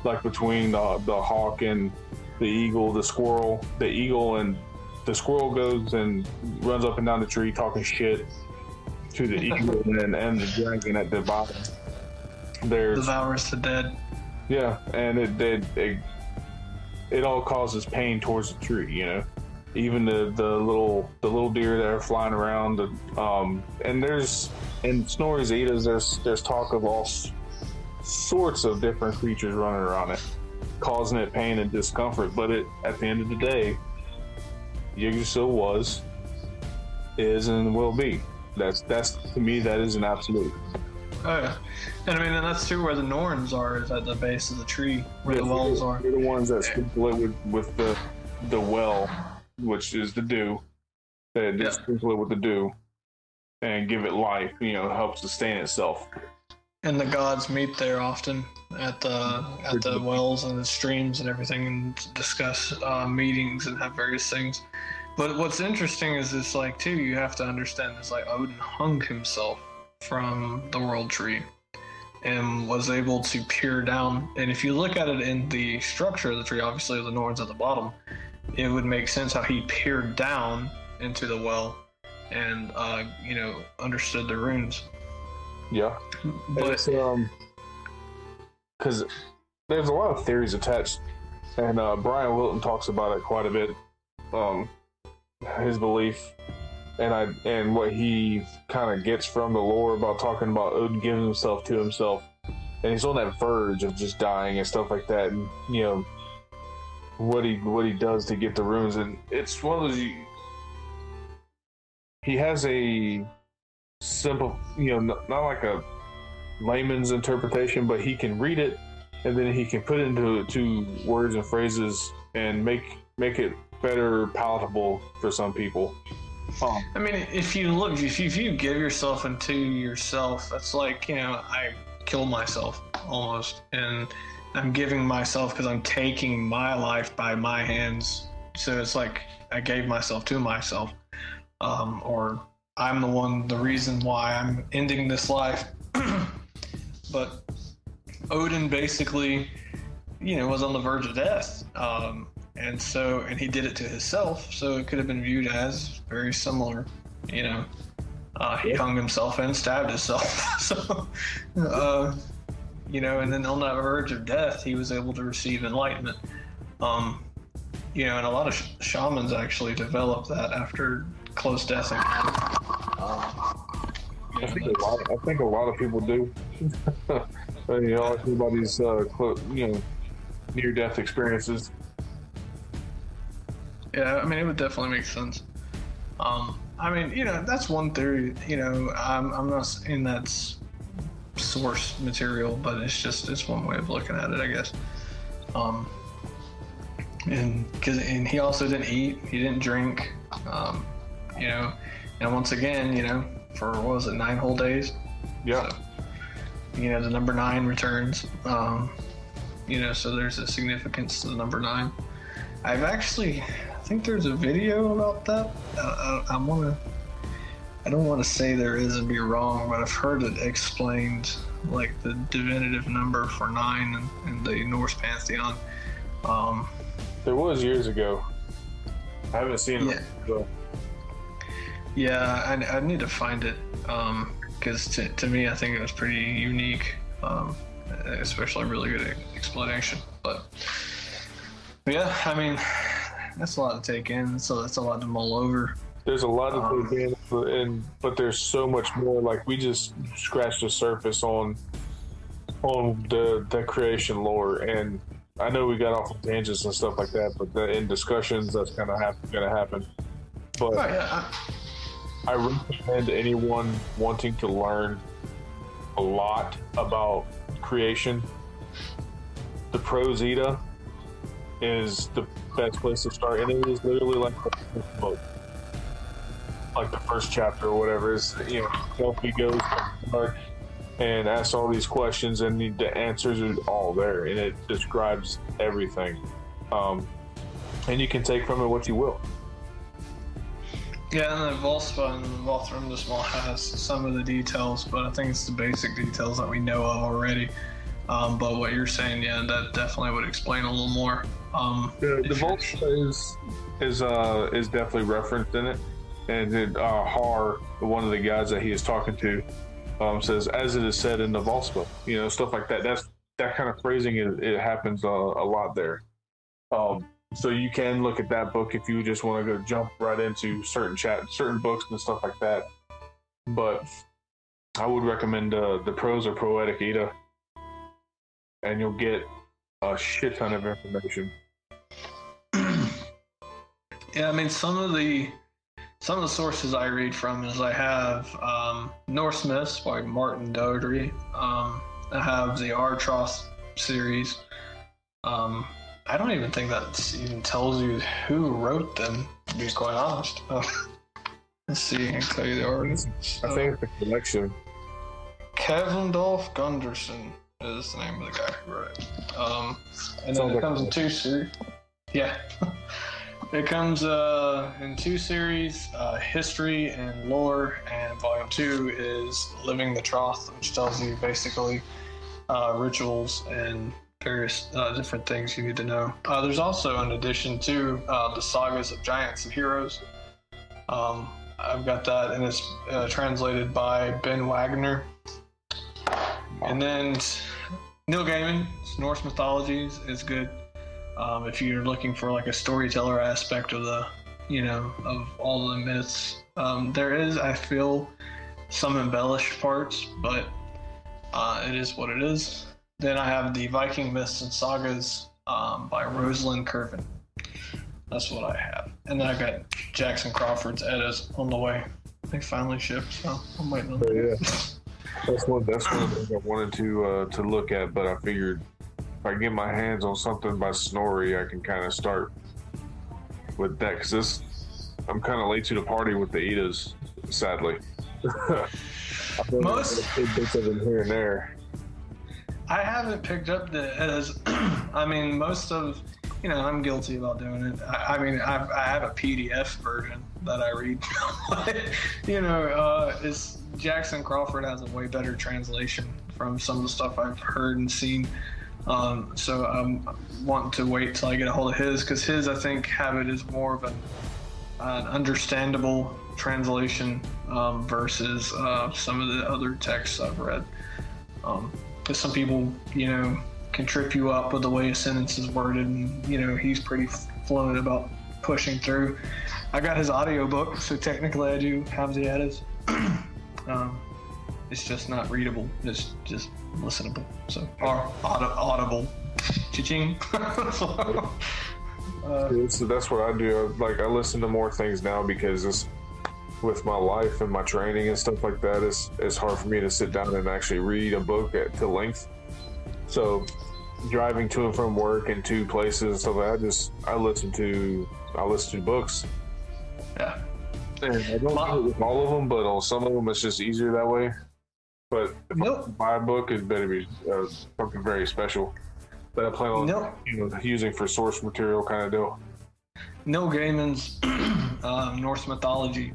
like between the the hawk and the eagle, the squirrel, the eagle and the squirrel goes and runs up and down the tree talking shit to the eagle and, and the dragon at the bottom. There's devours the dead. yeah, and it it, it it all causes pain towards the tree, you know. Even the, the little the little deer that are flying around, the, um, and there's in Snorri's Eddas, there's there's talk of all s- sorts of different creatures running around it, causing it pain and discomfort. But it at the end of the day, Yggdrasil was, is, and will be. That's that's to me that is an absolute. Oh yeah, and I mean, and that's too where the Norns are is at the base of the tree where the Yeah, wells they're- They're the ones that split with, with the the well, which is the dew. They Yeah. just sprinkle it with the dew and give it life. You know, help sustain itself. And the gods meet there often at the at the wells and the streams and everything, and discuss uh, meetings and have various things. But what's interesting is it's like too you have to understand is like Odin hung himself from the world tree and was able to peer down. And if you look at it in the structure of the tree, obviously the Norns at the bottom, it would make sense how he peered down into the well and uh, you know understood the runes. Yeah, But it's um, because there's a lot of theories attached, and uh, Brian Wilton talks about it quite a bit. Um, his belief, and I and what he kind of gets from the lore about talking about Odin giving himself to himself, and he's on that verge of just dying and stuff like that, and you know what he what he does to get the runes, and it's one of those. you- He has a simple, you know, not, not like a layman's interpretation, but he can read it and then he can put it into to words and phrases and make make it better palatable for some people. Um, I mean, if you look, if you, if you give yourself into yourself, that's like, you know, I kill myself almost. And I'm giving myself because I'm taking my life by my hands. So it's like I gave myself to myself. Um, or I'm the one, the reason why I'm ending this life. but Odin basically, you know, was on the verge of death. Um, and so, and he did it to himself, so it could have been viewed as very similar, you know. Uh, he hung himself and stabbed himself. so, uh, you know, and then on that verge of death, he was able to receive enlightenment. Um, you know, and a lot of sh- shamans actually develop that after close death. Um, I think a lot. I think a lot of people do. You know, hear uh, clo- you know, near-death experiences. Yeah, I mean, it would definitely make sense. Um, I mean, you know, that's one theory. You know, I'm, I'm not saying that's source material, but it's just it's one way of looking at it, I guess. Um, and because and he also didn't eat, he didn't drink. Um, you know, and once again, you know, for what was it nine whole days? Yeah, So, you know, the number nine returns. Um, you know, so there's a significance to the number nine. I've actually, I think there's a video about that. Uh, I, I want to, I don't want to say there is and be wrong, but I've heard it explained like the divinative number for nine in, in the Norse pantheon. Um, there was years ago. I haven't seen yeah. it. Yeah, I, I need to find it because um, to, to me, I think it was pretty unique, um, especially a really good explanation. But, but, yeah, I mean, that's a lot to take in, so that's a lot to mull over. There's a lot to um, take in, and but there's so much more. Like we just scratched the surface on on the the creation lore, and I know we got off on tangents and stuff like that, but the, in discussions, that's kind of hap- going to happen. But oh, yeah. I recommend anyone wanting to learn a lot about creation. The Prose Edda is the best place to start, and it is literally like the book, like the first chapter or whatever. Is you know, Gylfi goes and asks all these questions, and the, the answers are all there, and it describes everything. Um, and you can take from it what you will. Yeah, and the Voluspa and Vafthrudnismal has some of the details, but I think it's the basic details that we know of already. Um, but what you're saying, yeah, that definitely would explain a little more. Um, the the Voluspa is is uh, is definitely referenced in it, and then uh, Har, one of the guys that he is talking to, um, says, as it is said in the Voluspa, you know, stuff like that. That's that kind of phrasing. It, it happens uh, a lot there. Um, so you can look at that book if you just want to go jump right into certain chat, certain books and stuff like that. But I would recommend uh, the Prose or Poetic Edda, and you'll get a shit ton of information. yeah, I mean, some of the some of the sources I read from is I have um, Norse Myths by Martin Dougherty. Um, I have the Our Troth series. Um, I don't even think that even tells you who wrote them, to be quite honest. let's see, I can tell you the origin. I think it's a collection. Kveldulf Gundarsson is the name of the guy who wrote it. Um, and then it comes in two series. Yeah. It comes uh, in two series, uh, history and lore, and volume two is living the troth, which tells you basically uh, rituals and various uh, different things you need to know. Uh, there's also, in addition to uh, the sagas of giants and heroes, um, I've got that, and it's translated by Ben Waggoner. And then Neil Gaiman, Norse mythologies is good. Um, if you're looking for like a storyteller aspect of the, you know, of all the myths, um, there is, I feel, some embellished parts, but uh, it is what it is. Then I have the Viking myths and sagas um, by Rosalind Kerven. That's what I have, and then I got Jackson Crawford's Eddas on the way. They finally shipped, so I'm waiting on. Oh, yeah, that's one. That's one I wanted to uh, to look at, but I figured if I get my hands on something by Snorri, I can kind of start with that because this I'm kind of late to the party with the Eddas, sadly. Most bits of them here and there. I haven't picked up the as I mean most of you know I'm guilty about doing it. I, I mean I've, I have a PDF version that I read. you know, uh, it's Jackson Crawford has a way better translation from some of the stuff I've heard and seen. Um, so I'm wanting to wait till I get a hold of his because his, I think, habit is more of an, an understandable translation um, versus uh, some of the other texts I've read. Because um, some people, you know, can trip you up with the way a sentence is worded, and you know he's pretty fluent about pushing through. I got his audiobook, so technically I do have the Eddas. um, it's just not readable. It's just listenable. So or audible. Cha-ching. uh, so that's what I do. Like I listen to more things now because it's with my life and my training and stuff like that. It's it's hard for me to sit down and actually read a book at to length. So driving to and from work and to places and stuff like that, I just I listen to I listen to books. Yeah. And I don't do it with all of them, but on some of them it's just easier that way. But nope. A book, it better be uh, something very special. that I plan on Nope. you know, using for source material kind of deal. Neil Gaiman's um, Norse mythology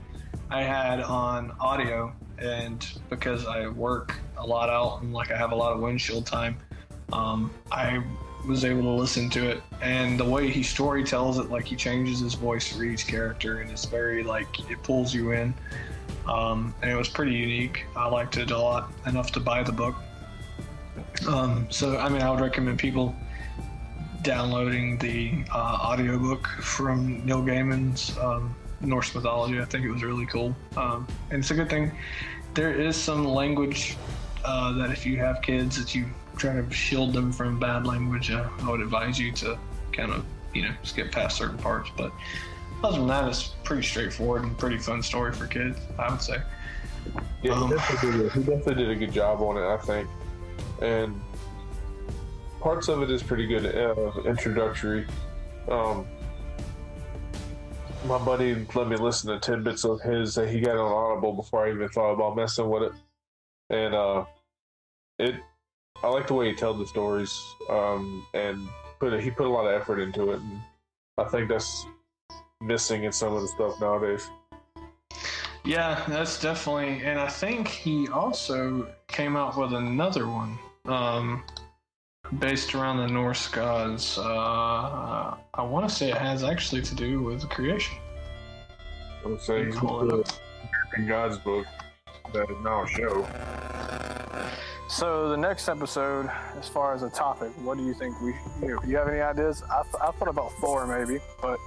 I had on audio, and because I work a lot out and like I have a lot of windshield time, um, I was able to listen to it. And the way he story tells it, like he changes his voice for each character, and it's very like it pulls you in. Um, and it was pretty unique. I liked it a lot enough to buy the book. Um, so I mean, I would recommend people downloading the uh, audiobook from Neil Gaiman's um, Norse mythology. I think it was really cool. Um, and it's a good thing. There is some language uh, that if you have kids that you try to shield them from bad language, uh, I would advise you to kind of, you know, skip past certain parts. But other than that, it's pretty straightforward and pretty fun story for kids, I would say. Yeah, Um, he, definitely did a, he definitely did a good job on it, I think. And parts of it is pretty good, uh, introductory. Um, my buddy let me listen to tidbits of his that he got on Audible before I even thought about messing with it. And uh, it, I like the way he tells the stories, um, and put a, he put a lot of effort into it. And I think that's missing in some of the stuff nowadays. Yeah, that's definitely, and I think he also came out with another one um, based around the Norse gods. Uh, I want to say it has actually to do with creation. I would say he's Call the up. in God's book that is now a show. So the next episode, as far as a topic, what do you think we? You, know, you have any ideas? I, th- I thought about four maybe, but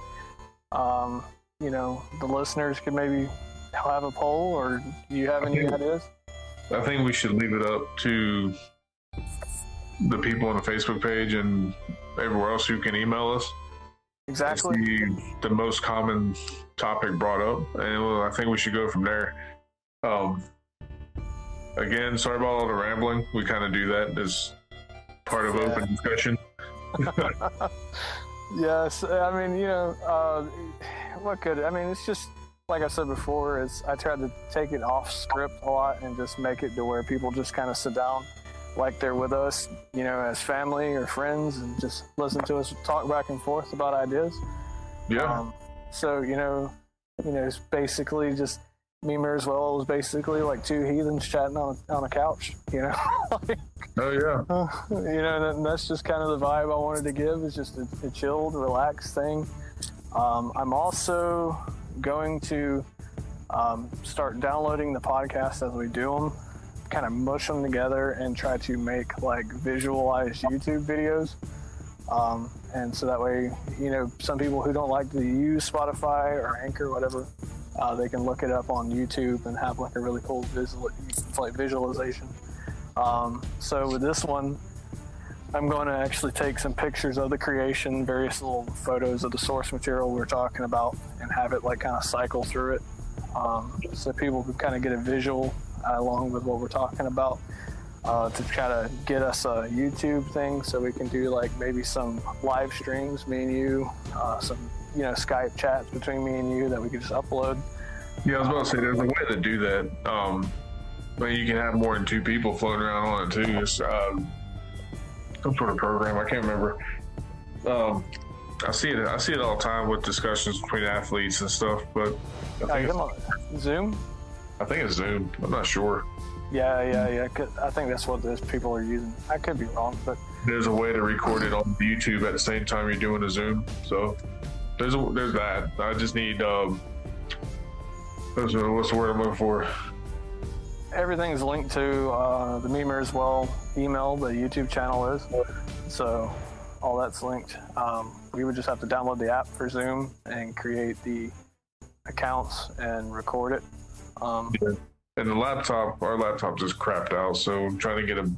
um, you know, the listeners could maybe have a poll, or do you have any Okay. ideas? I think we should leave it up to the people on the Facebook page and everywhere else who can email us. Exactly. See the most common topic brought up, and I think we should go from there. Um, again, sorry about all the rambling. We kind of do that as part of Yeah. open discussion. Yes, I mean, you know, uh, what could I mean? It's just like I said before. It's I tried to take it off script a lot and just make it to where people just kind of sit down, like they're with us, you know, as family or friends, and just listen to us talk back and forth about ideas. Yeah, Um, so you know, you know, it's basically just me as well as basically like two heathens chatting on a, on a couch. You know. Like, oh yeah, you know, and that's just kind of the vibe I wanted to give. It's just a, a chilled, relaxed thing. Um, I'm also going to um, start downloading the podcast as we do them, kind of mush them together and try to make like visualized YouTube videos. Um, and so that way, you know, some people who don't like to use Spotify or Anchor, whatever, uh, they can look it up on YouTube and have like a really cool visual, like visualization. Um, so with this one, I'm going to actually take some pictures of the creation, various little photos of the source material we're talking about, and have it like kind of cycle through it, um, so people can kind of get a visual uh, along with what we're talking about. Uh, to try to get us a YouTube thing, so we can do like maybe some live streams, me and you, uh, some you know Skype chats between me and you that we could just upload. yeah. I was about to say there's a way to do that. Um, but you can have more than two people floating around on it too. It's um, some sort of program. I can't remember. Um, I see it. I see it all the time with discussions between athletes and stuff. But I think, you it's, know, Zoom. I think it's Zoom. I'm not sure. Yeah, yeah, yeah. I think that's what those people are using. I could be wrong, but There's a way to record it on YouTube at the same time you're doing a Zoom. So there's a, there's that. I just need um, what's the, what's the word I'm looking for? everything's linked to uh, the Mimir's Well email. The YouTube channel is, so all that's linked. Um, we would just have to download the app for Zoom and create the accounts and record it. Um, And the laptop, our laptop just crapped out. So I'm trying to get a,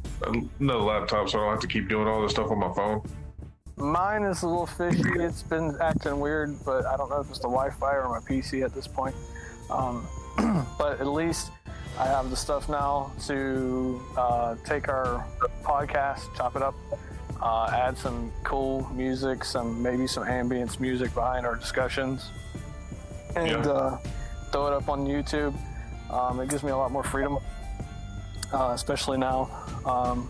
another laptop so I don't have to keep doing all this stuff on my phone. Mine is a little fishy. It's been acting weird, but I don't know if it's the Wi-Fi or my PC at this point. Um, but at least I have the stuff now to uh, take our podcast, chop it up, uh, add some cool music, some maybe some ambience music behind our discussions, and Yeah. uh, throw it up on YouTube. Um, it gives me a lot more freedom, uh, especially now. Um,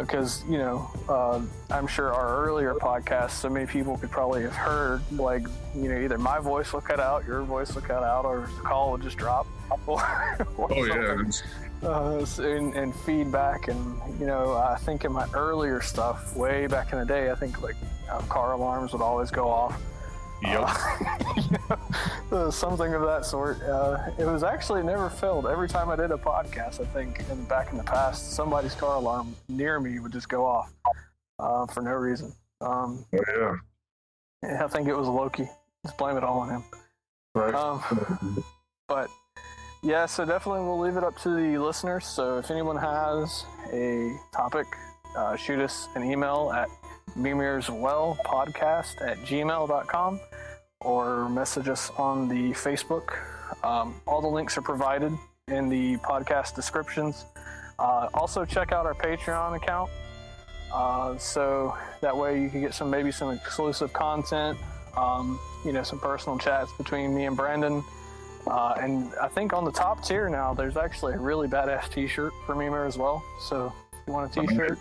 because you know uh, I'm sure our earlier podcasts, so many people could probably have heard like you know either my voice will cut out, your voice will cut out, or the call will just drop. Or, or Oh yeah, something. it's- uh, and, and feedback and you know I think in my earlier stuff way back in the day I think like uh, car alarms would always go off yep. uh, something of that sort. Uh, it was actually never failed. Every time I did a podcast, I think, and back in the past, somebody's car alarm near me would just go off uh, for no reason. Um, Oh, yeah. I think it was Loki. Just blame it all on him. Right. Um, but yeah, so definitely we'll leave it up to the listeners. So if anyone has a topic, uh, shoot us an email at mimirswellpodcast at gmail.com or message us on the Facebook. Um, all the links are provided in the podcast descriptions. Uh, also, check out our Patreon account. Uh, so that way you can get some maybe some exclusive content, um, you know, some personal chats between me and Brandon. Uh, and I think on the top tier now, there's actually a really badass T-shirt for Mimir's Well. So if you want a T-shirt,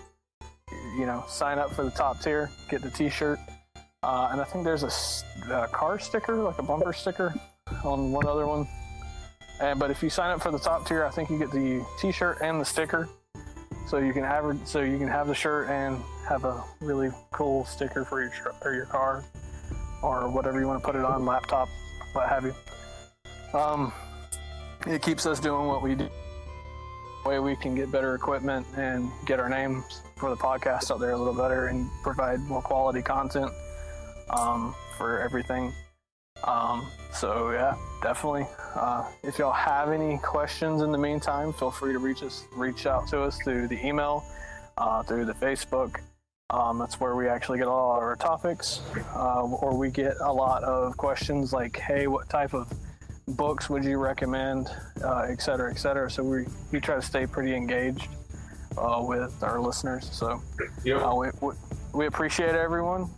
you know, sign up for the top tier, get the T-shirt. Uh, and I think there's a car sticker, like a bumper sticker, on one other one. And but if you sign up for the top tier, I think you get the T-shirt and the sticker, so you can have so you can have the shirt and have a really cool sticker for your or your car, or whatever you want to put it on, laptop, what have you. Um, it keeps us doing what we do. Way we can get better equipment and get our names for the podcast out there a little better and provide more quality content um, for everything. Um, so yeah, definitely. Uh, if y'all have any questions in the meantime, feel free to reach us, reach out to us through the email, uh, through the Facebook. Um, that's where we actually get all our topics, uh, or we get a lot of questions like, "Hey, what type of books would you recommend?" Uh, et cetera, et cetera. So we we try to stay pretty engaged uh, with our listeners. So Yep. uh, we, we, we appreciate everyone.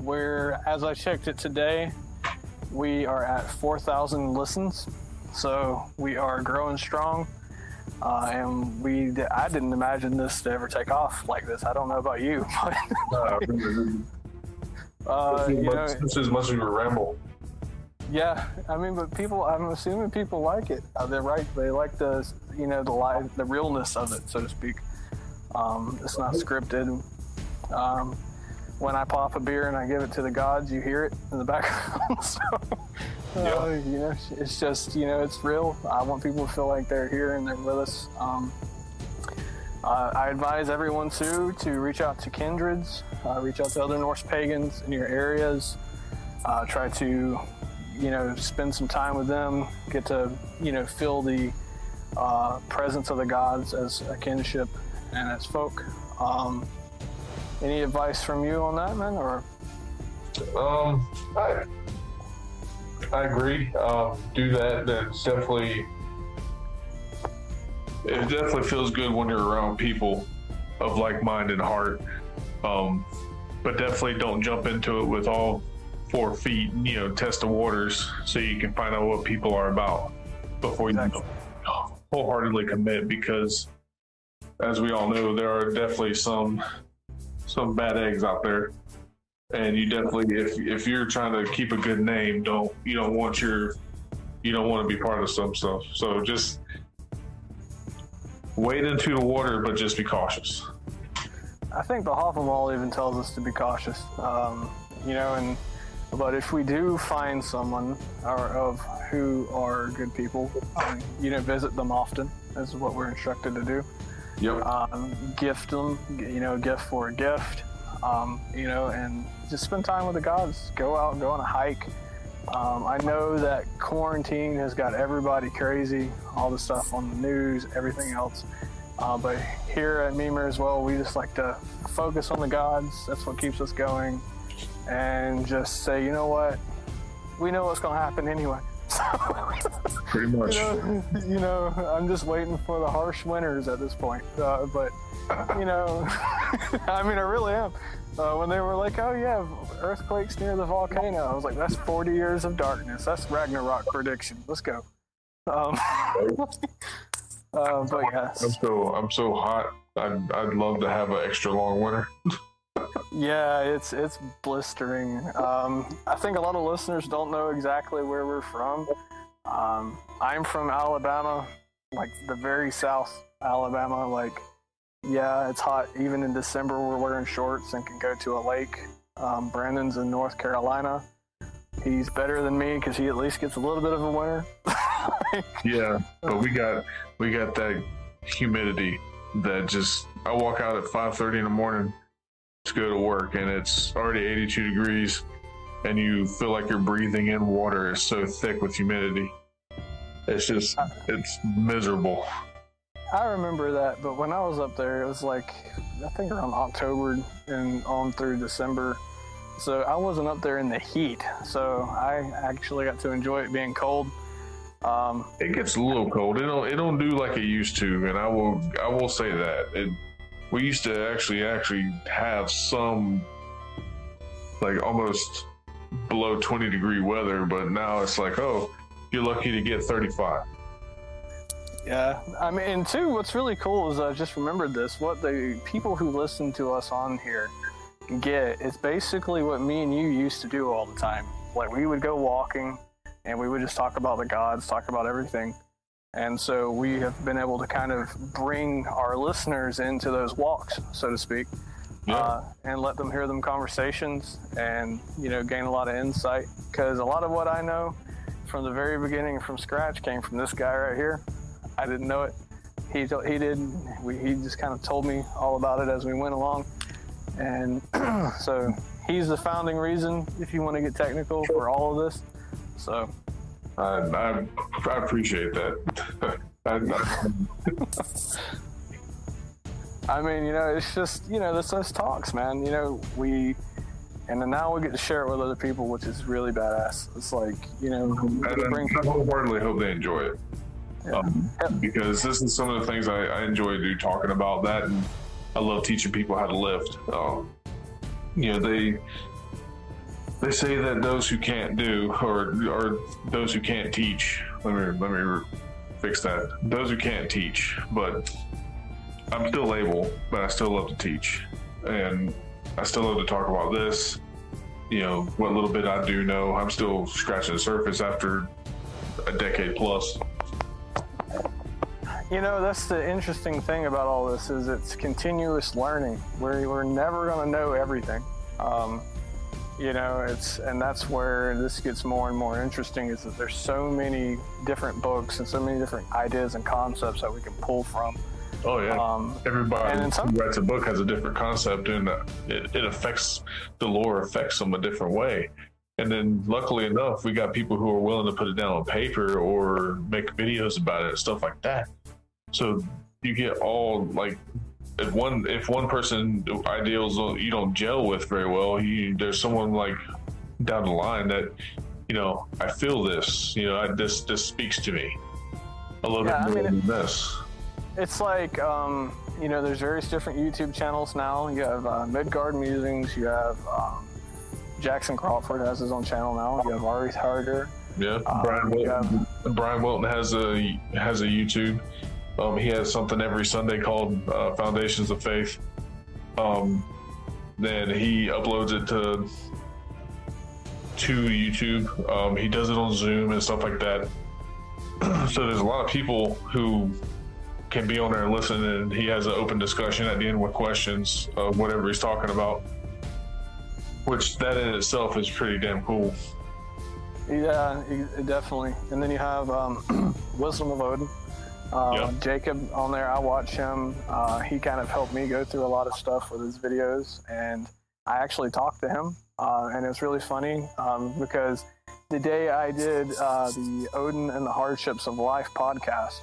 We're, as I checked it today, we are at 4,000 listens. So we are growing strong. Uh, and we, I didn't imagine this to ever take off like this. I don't know about you, but, uh, you know, this is much of a ramble. yeah, I mean, but people, I'm assuming people like it. Uh, they're right. They like the, you know, the live, the realness of it, so to speak. Um, it's not scripted. Um, when I pop a beer and I give it to the gods, you hear it in the background. so, uh, you know, it's just, you know, it's real. I want people to feel like they're here and they're with us. Um, uh, I advise everyone too to reach out to kindreds, uh, reach out to other Norse pagans in your areas. Uh, try to, you know, spend some time with them. Get to, you know, feel the uh, presence of the gods as a kinship and as folk. Um, any advice from you on that, man? Or Um, I I agree. Um, do that. That's definitely. It definitely feels good when you're around people of like mind and heart. Um, but definitely don't jump into it with all four feet. You know, test the waters so you can find out what people are about before you wholeheartedly commit. Because, as we all know, there are definitely some some bad eggs out there and you definitely if if you're trying to keep a good name don't you don't want your you don't want to be part of some stuff so just wade into the water but just be cautious I think the Havamal even tells us to be cautious. Um, you know, and but if we do find someone or of who are good people, um, you know, visit them often. Is what we're instructed to do. Yep um, gift them, you know, gift for a gift, um, you know, and just spend time with the gods. Go out and go on a hike. Um, I know that quarantine has got everybody crazy, all the stuff on the news, everything else. Uh, but here at Mimir's Well, we just like to focus on the gods. That's what keeps us going. And just say, you know what? We know what's going to happen anyway. Pretty much you know, you know, I'm just waiting for the harsh winters at this point. Uh, but you know, I mean, I really am. Uh, when they were like, "Oh yeah, earthquakes near the volcano," I was like, "That's 40 years of darkness. That's Ragnarok prediction. Let's go." Um, Uh, but yes. I'm so I'm so hot. I'd I'd love to have an extra long winter. Yeah, it's it's blistering. Um, I think a lot of listeners don't know exactly where we're from. Um, I'm from Alabama, like the very south Alabama. Like, yeah, it's hot. Even in December, we're wearing shorts and can go to a lake. Um, Brandon's in North Carolina. He's better than me because he at least gets a little bit of a winter. Yeah, but we got we got that humidity that just I walk out at five thirty in the morning to go to work and it's already eighty two degrees and you feel like you're breathing in water it's so thick with humidity. It's just it's miserable. I remember that, but when I was up there, it was like I think around October and on through December. So I wasn't up there in the heat, so I actually got to enjoy it being cold. Um, It gets a little cold. It don't it don't do like it used to, and I will I will say that. It we used to actually actually have some like almost below twenty degree weather, but now it's like, oh, you're lucky to get thirty five. yeah, I mean, and two, what's really cool is I just remembered this. What the people who listen to us on here get is basically what me and you used to do all the time. Like we would go walking, and we would just talk about the gods, talk about everything. And so we have been able to kind of bring our listeners into those walks, so to speak, Yeah. uh, and let them hear them conversations and, you know, gain a lot of insight. Because a lot of what I know from the very beginning, from scratch, came from this guy right here. I didn't know it. He, he did. We, he just kind of told me all about it as we went along. And so he's the founding reason, if you want to get technical, for all of this. So I, I I appreciate that. I, mean, you know, it's just, you know, this those talks, man. You know, we, and then now we get to share it with other people, which is really badass. It's like, you know, bring, I wholeheartedly hope they enjoy it. Yeah. Um, because this is some of the things I, I enjoy do talking about that, and I love teaching people how to lift. Um, you know, they they say that those who can't do, or or those who can't teach. Let me let me fix that. Those who can't teach, but I'm still able, but I still love to teach, and I still love to talk about this. You know, what little bit I do know, I'm still scratching the surface after a decade plus. you know, that's the interesting thing about all this is it's continuous learning. We're, we're never going to know everything. Um, you know, it's, and that's where this gets more and more interesting is that there's so many different books and so many different ideas and concepts that we can pull from. Oh yeah. Um, Everybody and some- who writes a book has a different concept, and uh, it, it affects the lore affects them a different way. And then, luckily enough, we got people who are willing to put it down on paper or make videos about it stuff like that. So you get all like, if one if one person ideals you don't gel with very well, you there's someone like down the line that you know I feel this. You know, I, this this speaks to me a little Yeah, bit more mean, than this. It's like, um, you know, there's various different YouTube channels now. You have uh, Midgard Musings, you have um, Jackson Crawford has his own channel now. You have Arith Härger. Yeah, Um, Brian yeah. Wilton. Brian Wilton has a has a YouTube. Um, he has something every Sunday called uh, Foundations of Faith. Um, then he uploads it to to YouTube. Um, he does it on Zoom and stuff like that. so there's a lot of people who can be on there and listen, and he has an open discussion at the end with questions of whatever he's talking about. Which that in itself is pretty damn cool. Yeah, definitely. And then you have um, Wisdom of Odin. Uh, Yeah. Jacob on there, I watch him. Uh, he kind of helped me go through a lot of stuff with his videos, and I actually talked to him, uh, and it's really funny um, because the day I did uh, the Odin and the Hardships of Life podcast,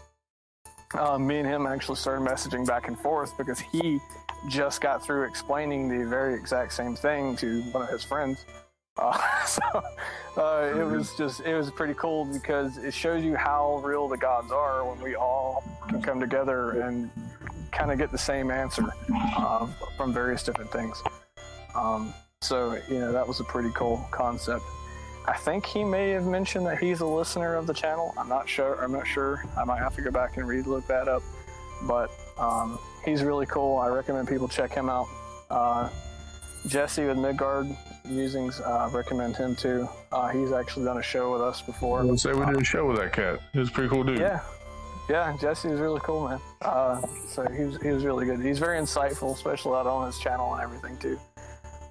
uh, me and him actually started messaging back and forth because he just got through explaining the very exact same thing to one of his friends. Uh, so uh, it was just it was pretty cool because it shows you how real the gods are when we all can come together and kind of get the same answer uh, from various different things. Um, so you know that was a pretty cool concept. I think he may have mentioned that he's a listener of the channel. I'm not sure. I'm not sure. I might have to go back and read look that up. But um, he's really cool. I recommend people check him out. Jesse with Midgard Musings, uh, recommend him too. Uh, he's actually done a show with us before. I would say we did a show with that cat. He was a pretty cool dude. Yeah, yeah, Jesse is really cool, man. Uh, so he was, he was really good. He's very insightful, especially out on his channel and everything too.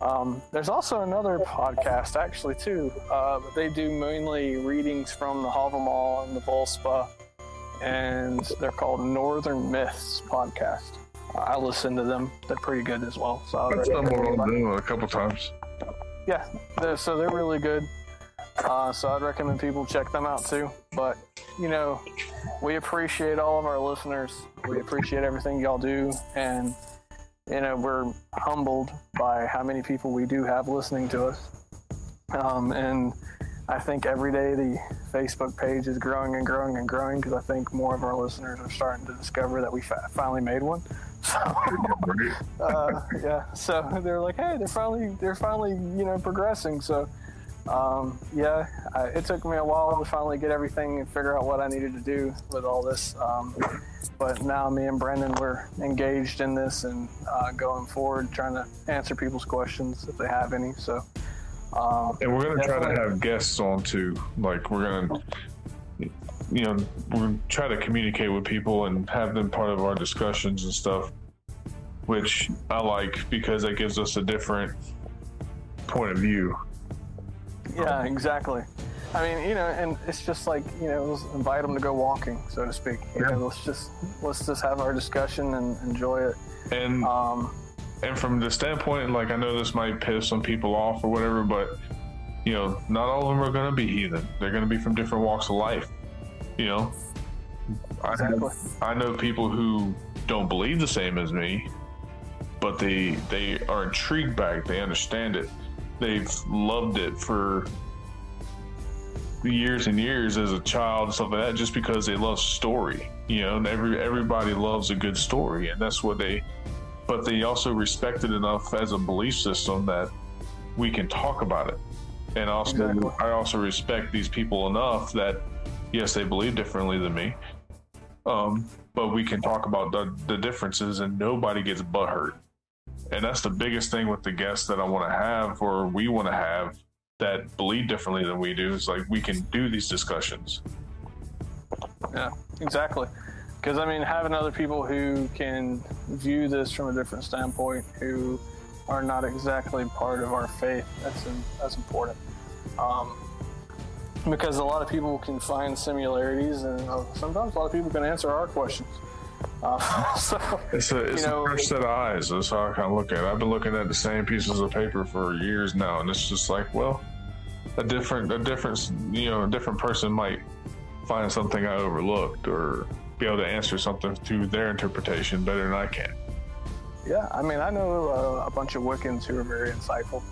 Um, there's also another podcast actually too, uh, but they do mainly readings from the Havamal and the Voluspa, and they're called Northern Myths podcast. I listen to them; they're pretty good as well. So I I've stumbled on them a couple times. yeah, they're, so they're really good. Uh, so I'd recommend people check them out too. But you know, we appreciate all of our listeners. We appreciate everything y'all do, and you know we're humbled by how many people we do have listening to us. Um, and I think every day the Facebook page is growing and growing and growing because I think more of our listeners are starting to discover that we fa- finally made one. So uh, yeah, so they're like, hey, they're finally they're finally you know progressing. So um, yeah, I, it took me a while to finally get everything and figure out what I needed to do with all this. Um, but now me and Brendan we're engaged in this and uh, going forward, trying to answer people's questions if they have any. So. Um, And we're gonna try to have guests on too. Like we're gonna, you know, we're try to communicate with people and have them part of our discussions and stuff, which I like because that gives us a different point of view. Yeah, exactly. I mean, you know, and it's just like you know, invite them to go walking, so to speak. You Yeah. know, let's just let's just have our discussion and enjoy it. And Um, and from the standpoint, like I know this might piss some people off or whatever, but you know, not all of them are gonna be heathen. They're gonna be from different walks of life. You know, I Exactly. I know people who don't believe the same as me, but they they are intrigued by it. They understand it. They've loved it for years and years as a child and stuff like that, just because they love story. You know, and every everybody loves a good story, and that's what they. But they also respect it enough as a belief system that we can talk about it. And also, Exactly. I also respect these people enough that yes, they believe differently than me. Um, but we can talk about the, the differences and nobody gets butthurt. And that's the biggest thing with the guests that I want to have or we want to have that believe differently than we do. Is like we can do these discussions. yeah, exactly. Because I mean, having other people who can view this from a different standpoint, who are not exactly part of our faith, that's that's important. Um, because a lot of people can find similarities, and uh, sometimes a lot of people can answer our questions. Uh, so It's a it's You know- a fresh set of eyes. That's how I kind of look at it. I've been looking at the same pieces of paper for years now, and it's just like, well, a different a different you know a different person might find something I overlooked or be able to answer something through their interpretation better than I can. Yeah, I mean, I know uh, a bunch of Wiccans who are very insightful.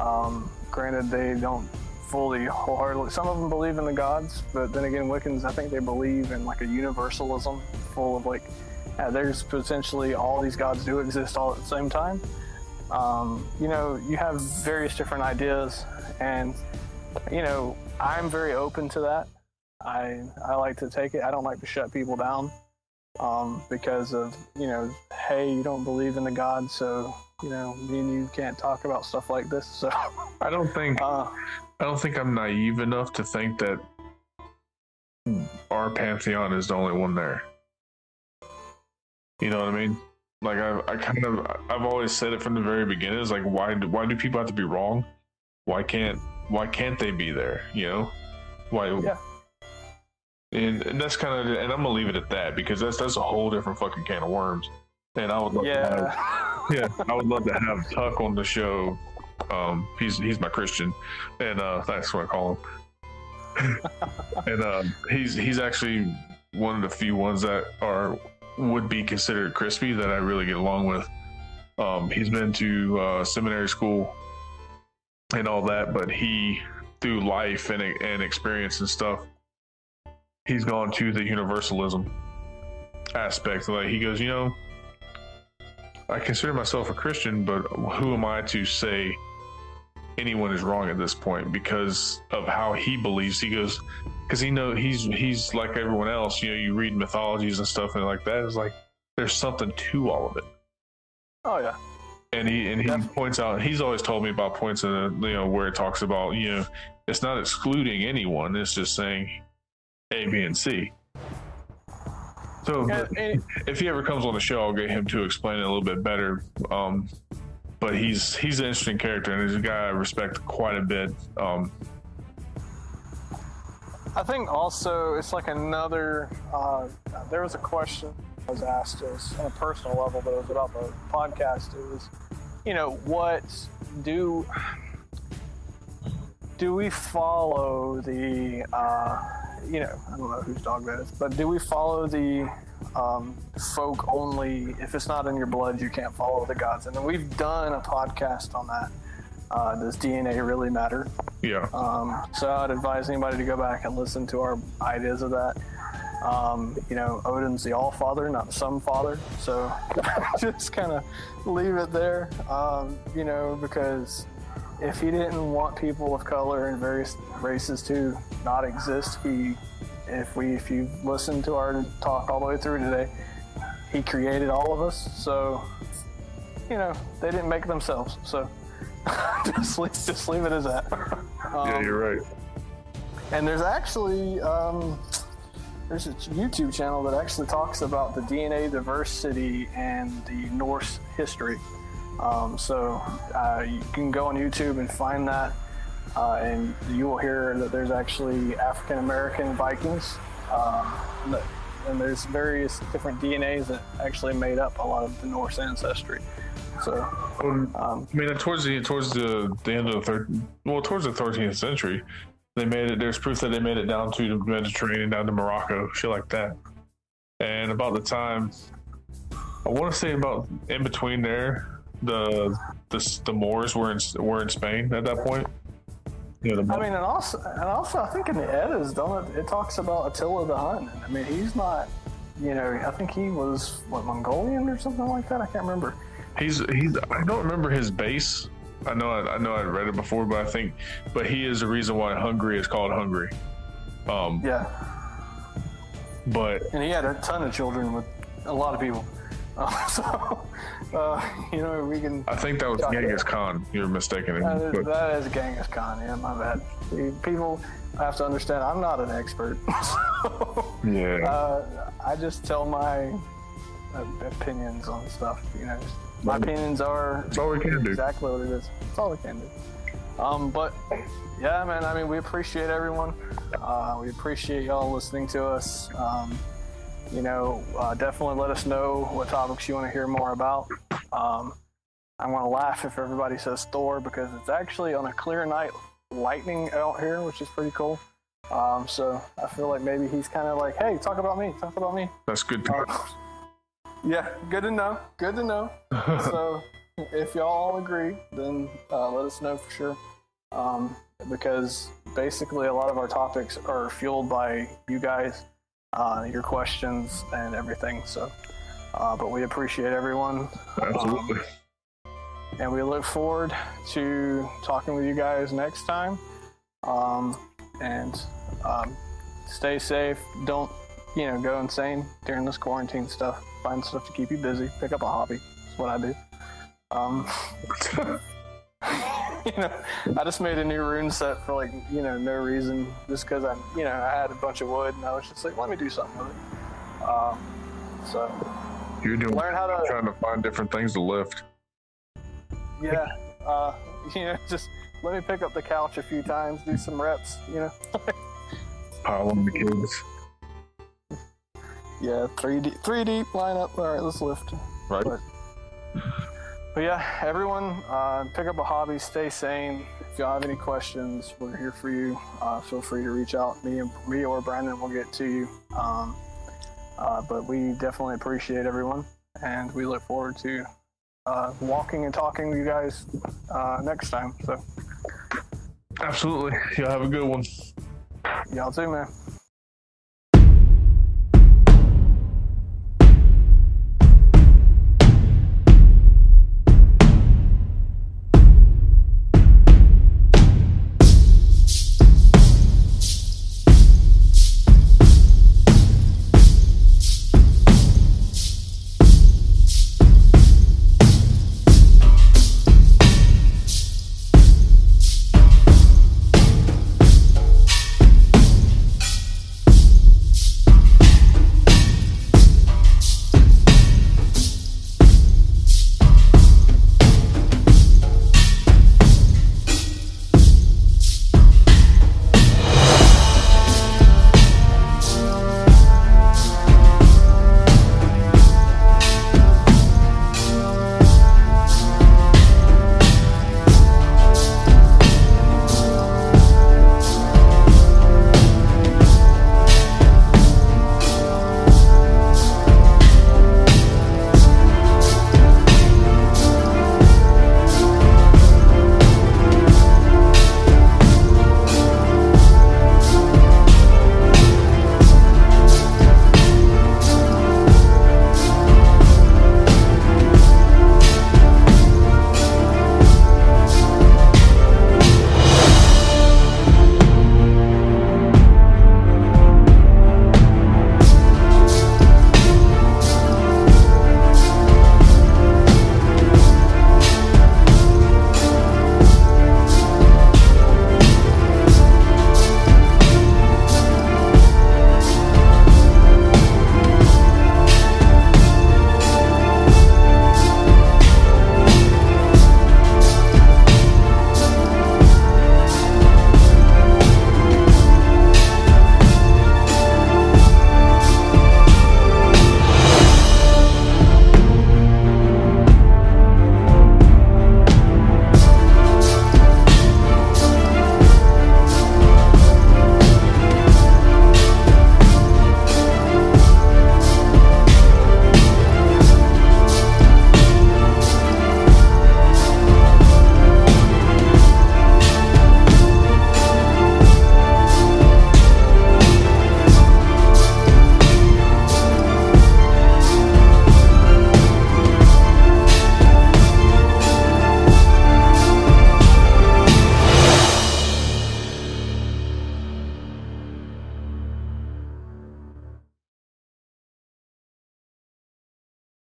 Um, granted, they don't fully wholeheartedly. Some of them believe in the gods, but then again, Wiccans, I think they believe in like a universalism, full of like, yeah, there's potentially all these gods do exist all at the same time. Um, you know, you have various different ideas, and you know, I'm very open to that. I I like to take it. I don't like to shut people down um, because of you know, hey, you don't believe in the gods, so you know, me and you can't talk about stuff like this. So, I don't think uh, I don't think I'm naive enough to think that our pantheon is the only one there. You know what I mean? Like I, I kind of, I've always said it from the very beginning. Is like, why, do, why do people have to be wrong? Why can't, why can't they be there? You know, why? Yeah. And, and that's kind of, and I'm gonna leave it at that because that's that's a whole different fucking can of worms. And I would love to have, yeah, I would love to have Tuck on the show. Um, he's he's my Christian, and uh, that's what I call him. and uh, he's he's actually one of the few ones that are would be considered crispy that I really get along with. Um, he's been to uh, seminary school and all that, but he through life and and experience and stuff, he's gone to the universalism aspect. Like he goes, you know, I consider myself a Christian, but who am I to say anyone is wrong at this point because of how he believes. He goes because he know he's he's like everyone else. You know, you read mythologies and stuff and like that. It's like there's something to all of it. Oh yeah. And he and he Definitely. points out. He's always told me about points in the you know where it talks about you know it's not excluding anyone. It's just saying A, B, and C. So if he ever comes on the show, I'll get him to explain it a little bit better. Um, but he's he's an interesting character and he's a guy I respect quite a bit. Um, I think also it's like another. Uh, there was a question I was asked was on a personal level, but it was about the podcast. It was, you know, what do do we follow the? Uh, you know, I don't know whose dog that is, but do we follow the um, folk only? If it's not in your blood, you can't follow the gods. And we've done a podcast on that. Uh, does DNA really matter? yeah, Um, so I'd advise anybody to go back and listen to our ideas of that. Um, you know, Odin's the All Father, not the Some Father. So just kind of leave it there. Um, you know, because if he didn't want people of color and various races to not exist, he, if we, if you listen to our talk all the way through today, he created all of us. So, you know, they didn't make themselves. So just leave, just leave it as that. yeah, Um, you're right. and there's actually um, there's a YouTube channel that actually talks about the DNA diversity and the Norse history. Um, so uh, you can go on YouTube and find that, uh, and you will hear that there's actually African American Vikings, um, and there's various different DNAs that actually made up a lot of the Norse ancestry. So Um, um, I mean, towards the towards the, the end of the third, well, towards the 13th century, they made it. There's proof that they made it down to the Mediterranean, down to Morocco, shit like that. And about the time, I want to say about in between there, the the the Moors were in were in Spain at that point. You know, the, I mean, and also, and also, I think in the Eddas, don't it? It talks about Attila the Hun. I mean, he's not, you know, I think he was what Mongolian or something like that. I can't remember. he's he's. I don't remember his base. I know I, I know I'd read it before, but I think, but he is the reason why Hungary is called Hungary. Um, Yeah, but and he had a ton of children with a lot of people. Uh, so, uh, you know, we can. I think that was. Genghis Khan. You're mistaken. That is, that is Genghis Khan. Yeah, my bad. People have to understand. I'm not an expert. So, yeah, uh, I just tell my opinions on stuff. You know, my opinions are that's all we can do. exactly what it is. That's all we can do. Um, but yeah, man. I mean, we appreciate everyone. Uh, we appreciate y'all listening to us. Um, you know, uh, definitely let us know what topics you want to hear more about. Um, I'm going to laugh if everybody says Thor because it's actually on a clear night lightning out here, which is pretty cool. Um, so I feel like maybe he's kind of like, hey, talk about me, talk about me. That's good. To Uh, yeah, good to know. Good to know. so if y'all all agree, then uh, let us know for sure. Um, because basically, a lot of our topics are fueled by you guys, uh, your questions, and everything. So, uh, but we appreciate everyone, Absolutely. and we look forward to talking with you guys next time. Um, and um, stay safe. Don't you know go insane during this quarantine stuff. Find stuff to keep you busy. Pick up a hobby. That's what I do. You know, I just made a new rune set for like you know no reason, just because I you know I had a bunch of wood and I was just like let me do something with it. Um, so You're doing learn how to trying to find different things to lift. yeah uh, you know just let me pick up the couch a few times, do some reps. You know. Pile on the kids. Yeah, three deep, three deep lineup. All right, let's lift. Right. But, but yeah, everyone, uh, pick up a hobby, stay sane. If y'all have any questions, we're here for you. Uh, feel free to reach out. Me and me or Brandon will get to you. Um, uh, but we definitely appreciate everyone, and we look forward to uh, walking and talking with you guys uh, next time. So Absolutely. Y'all have a good one. y'all too, man.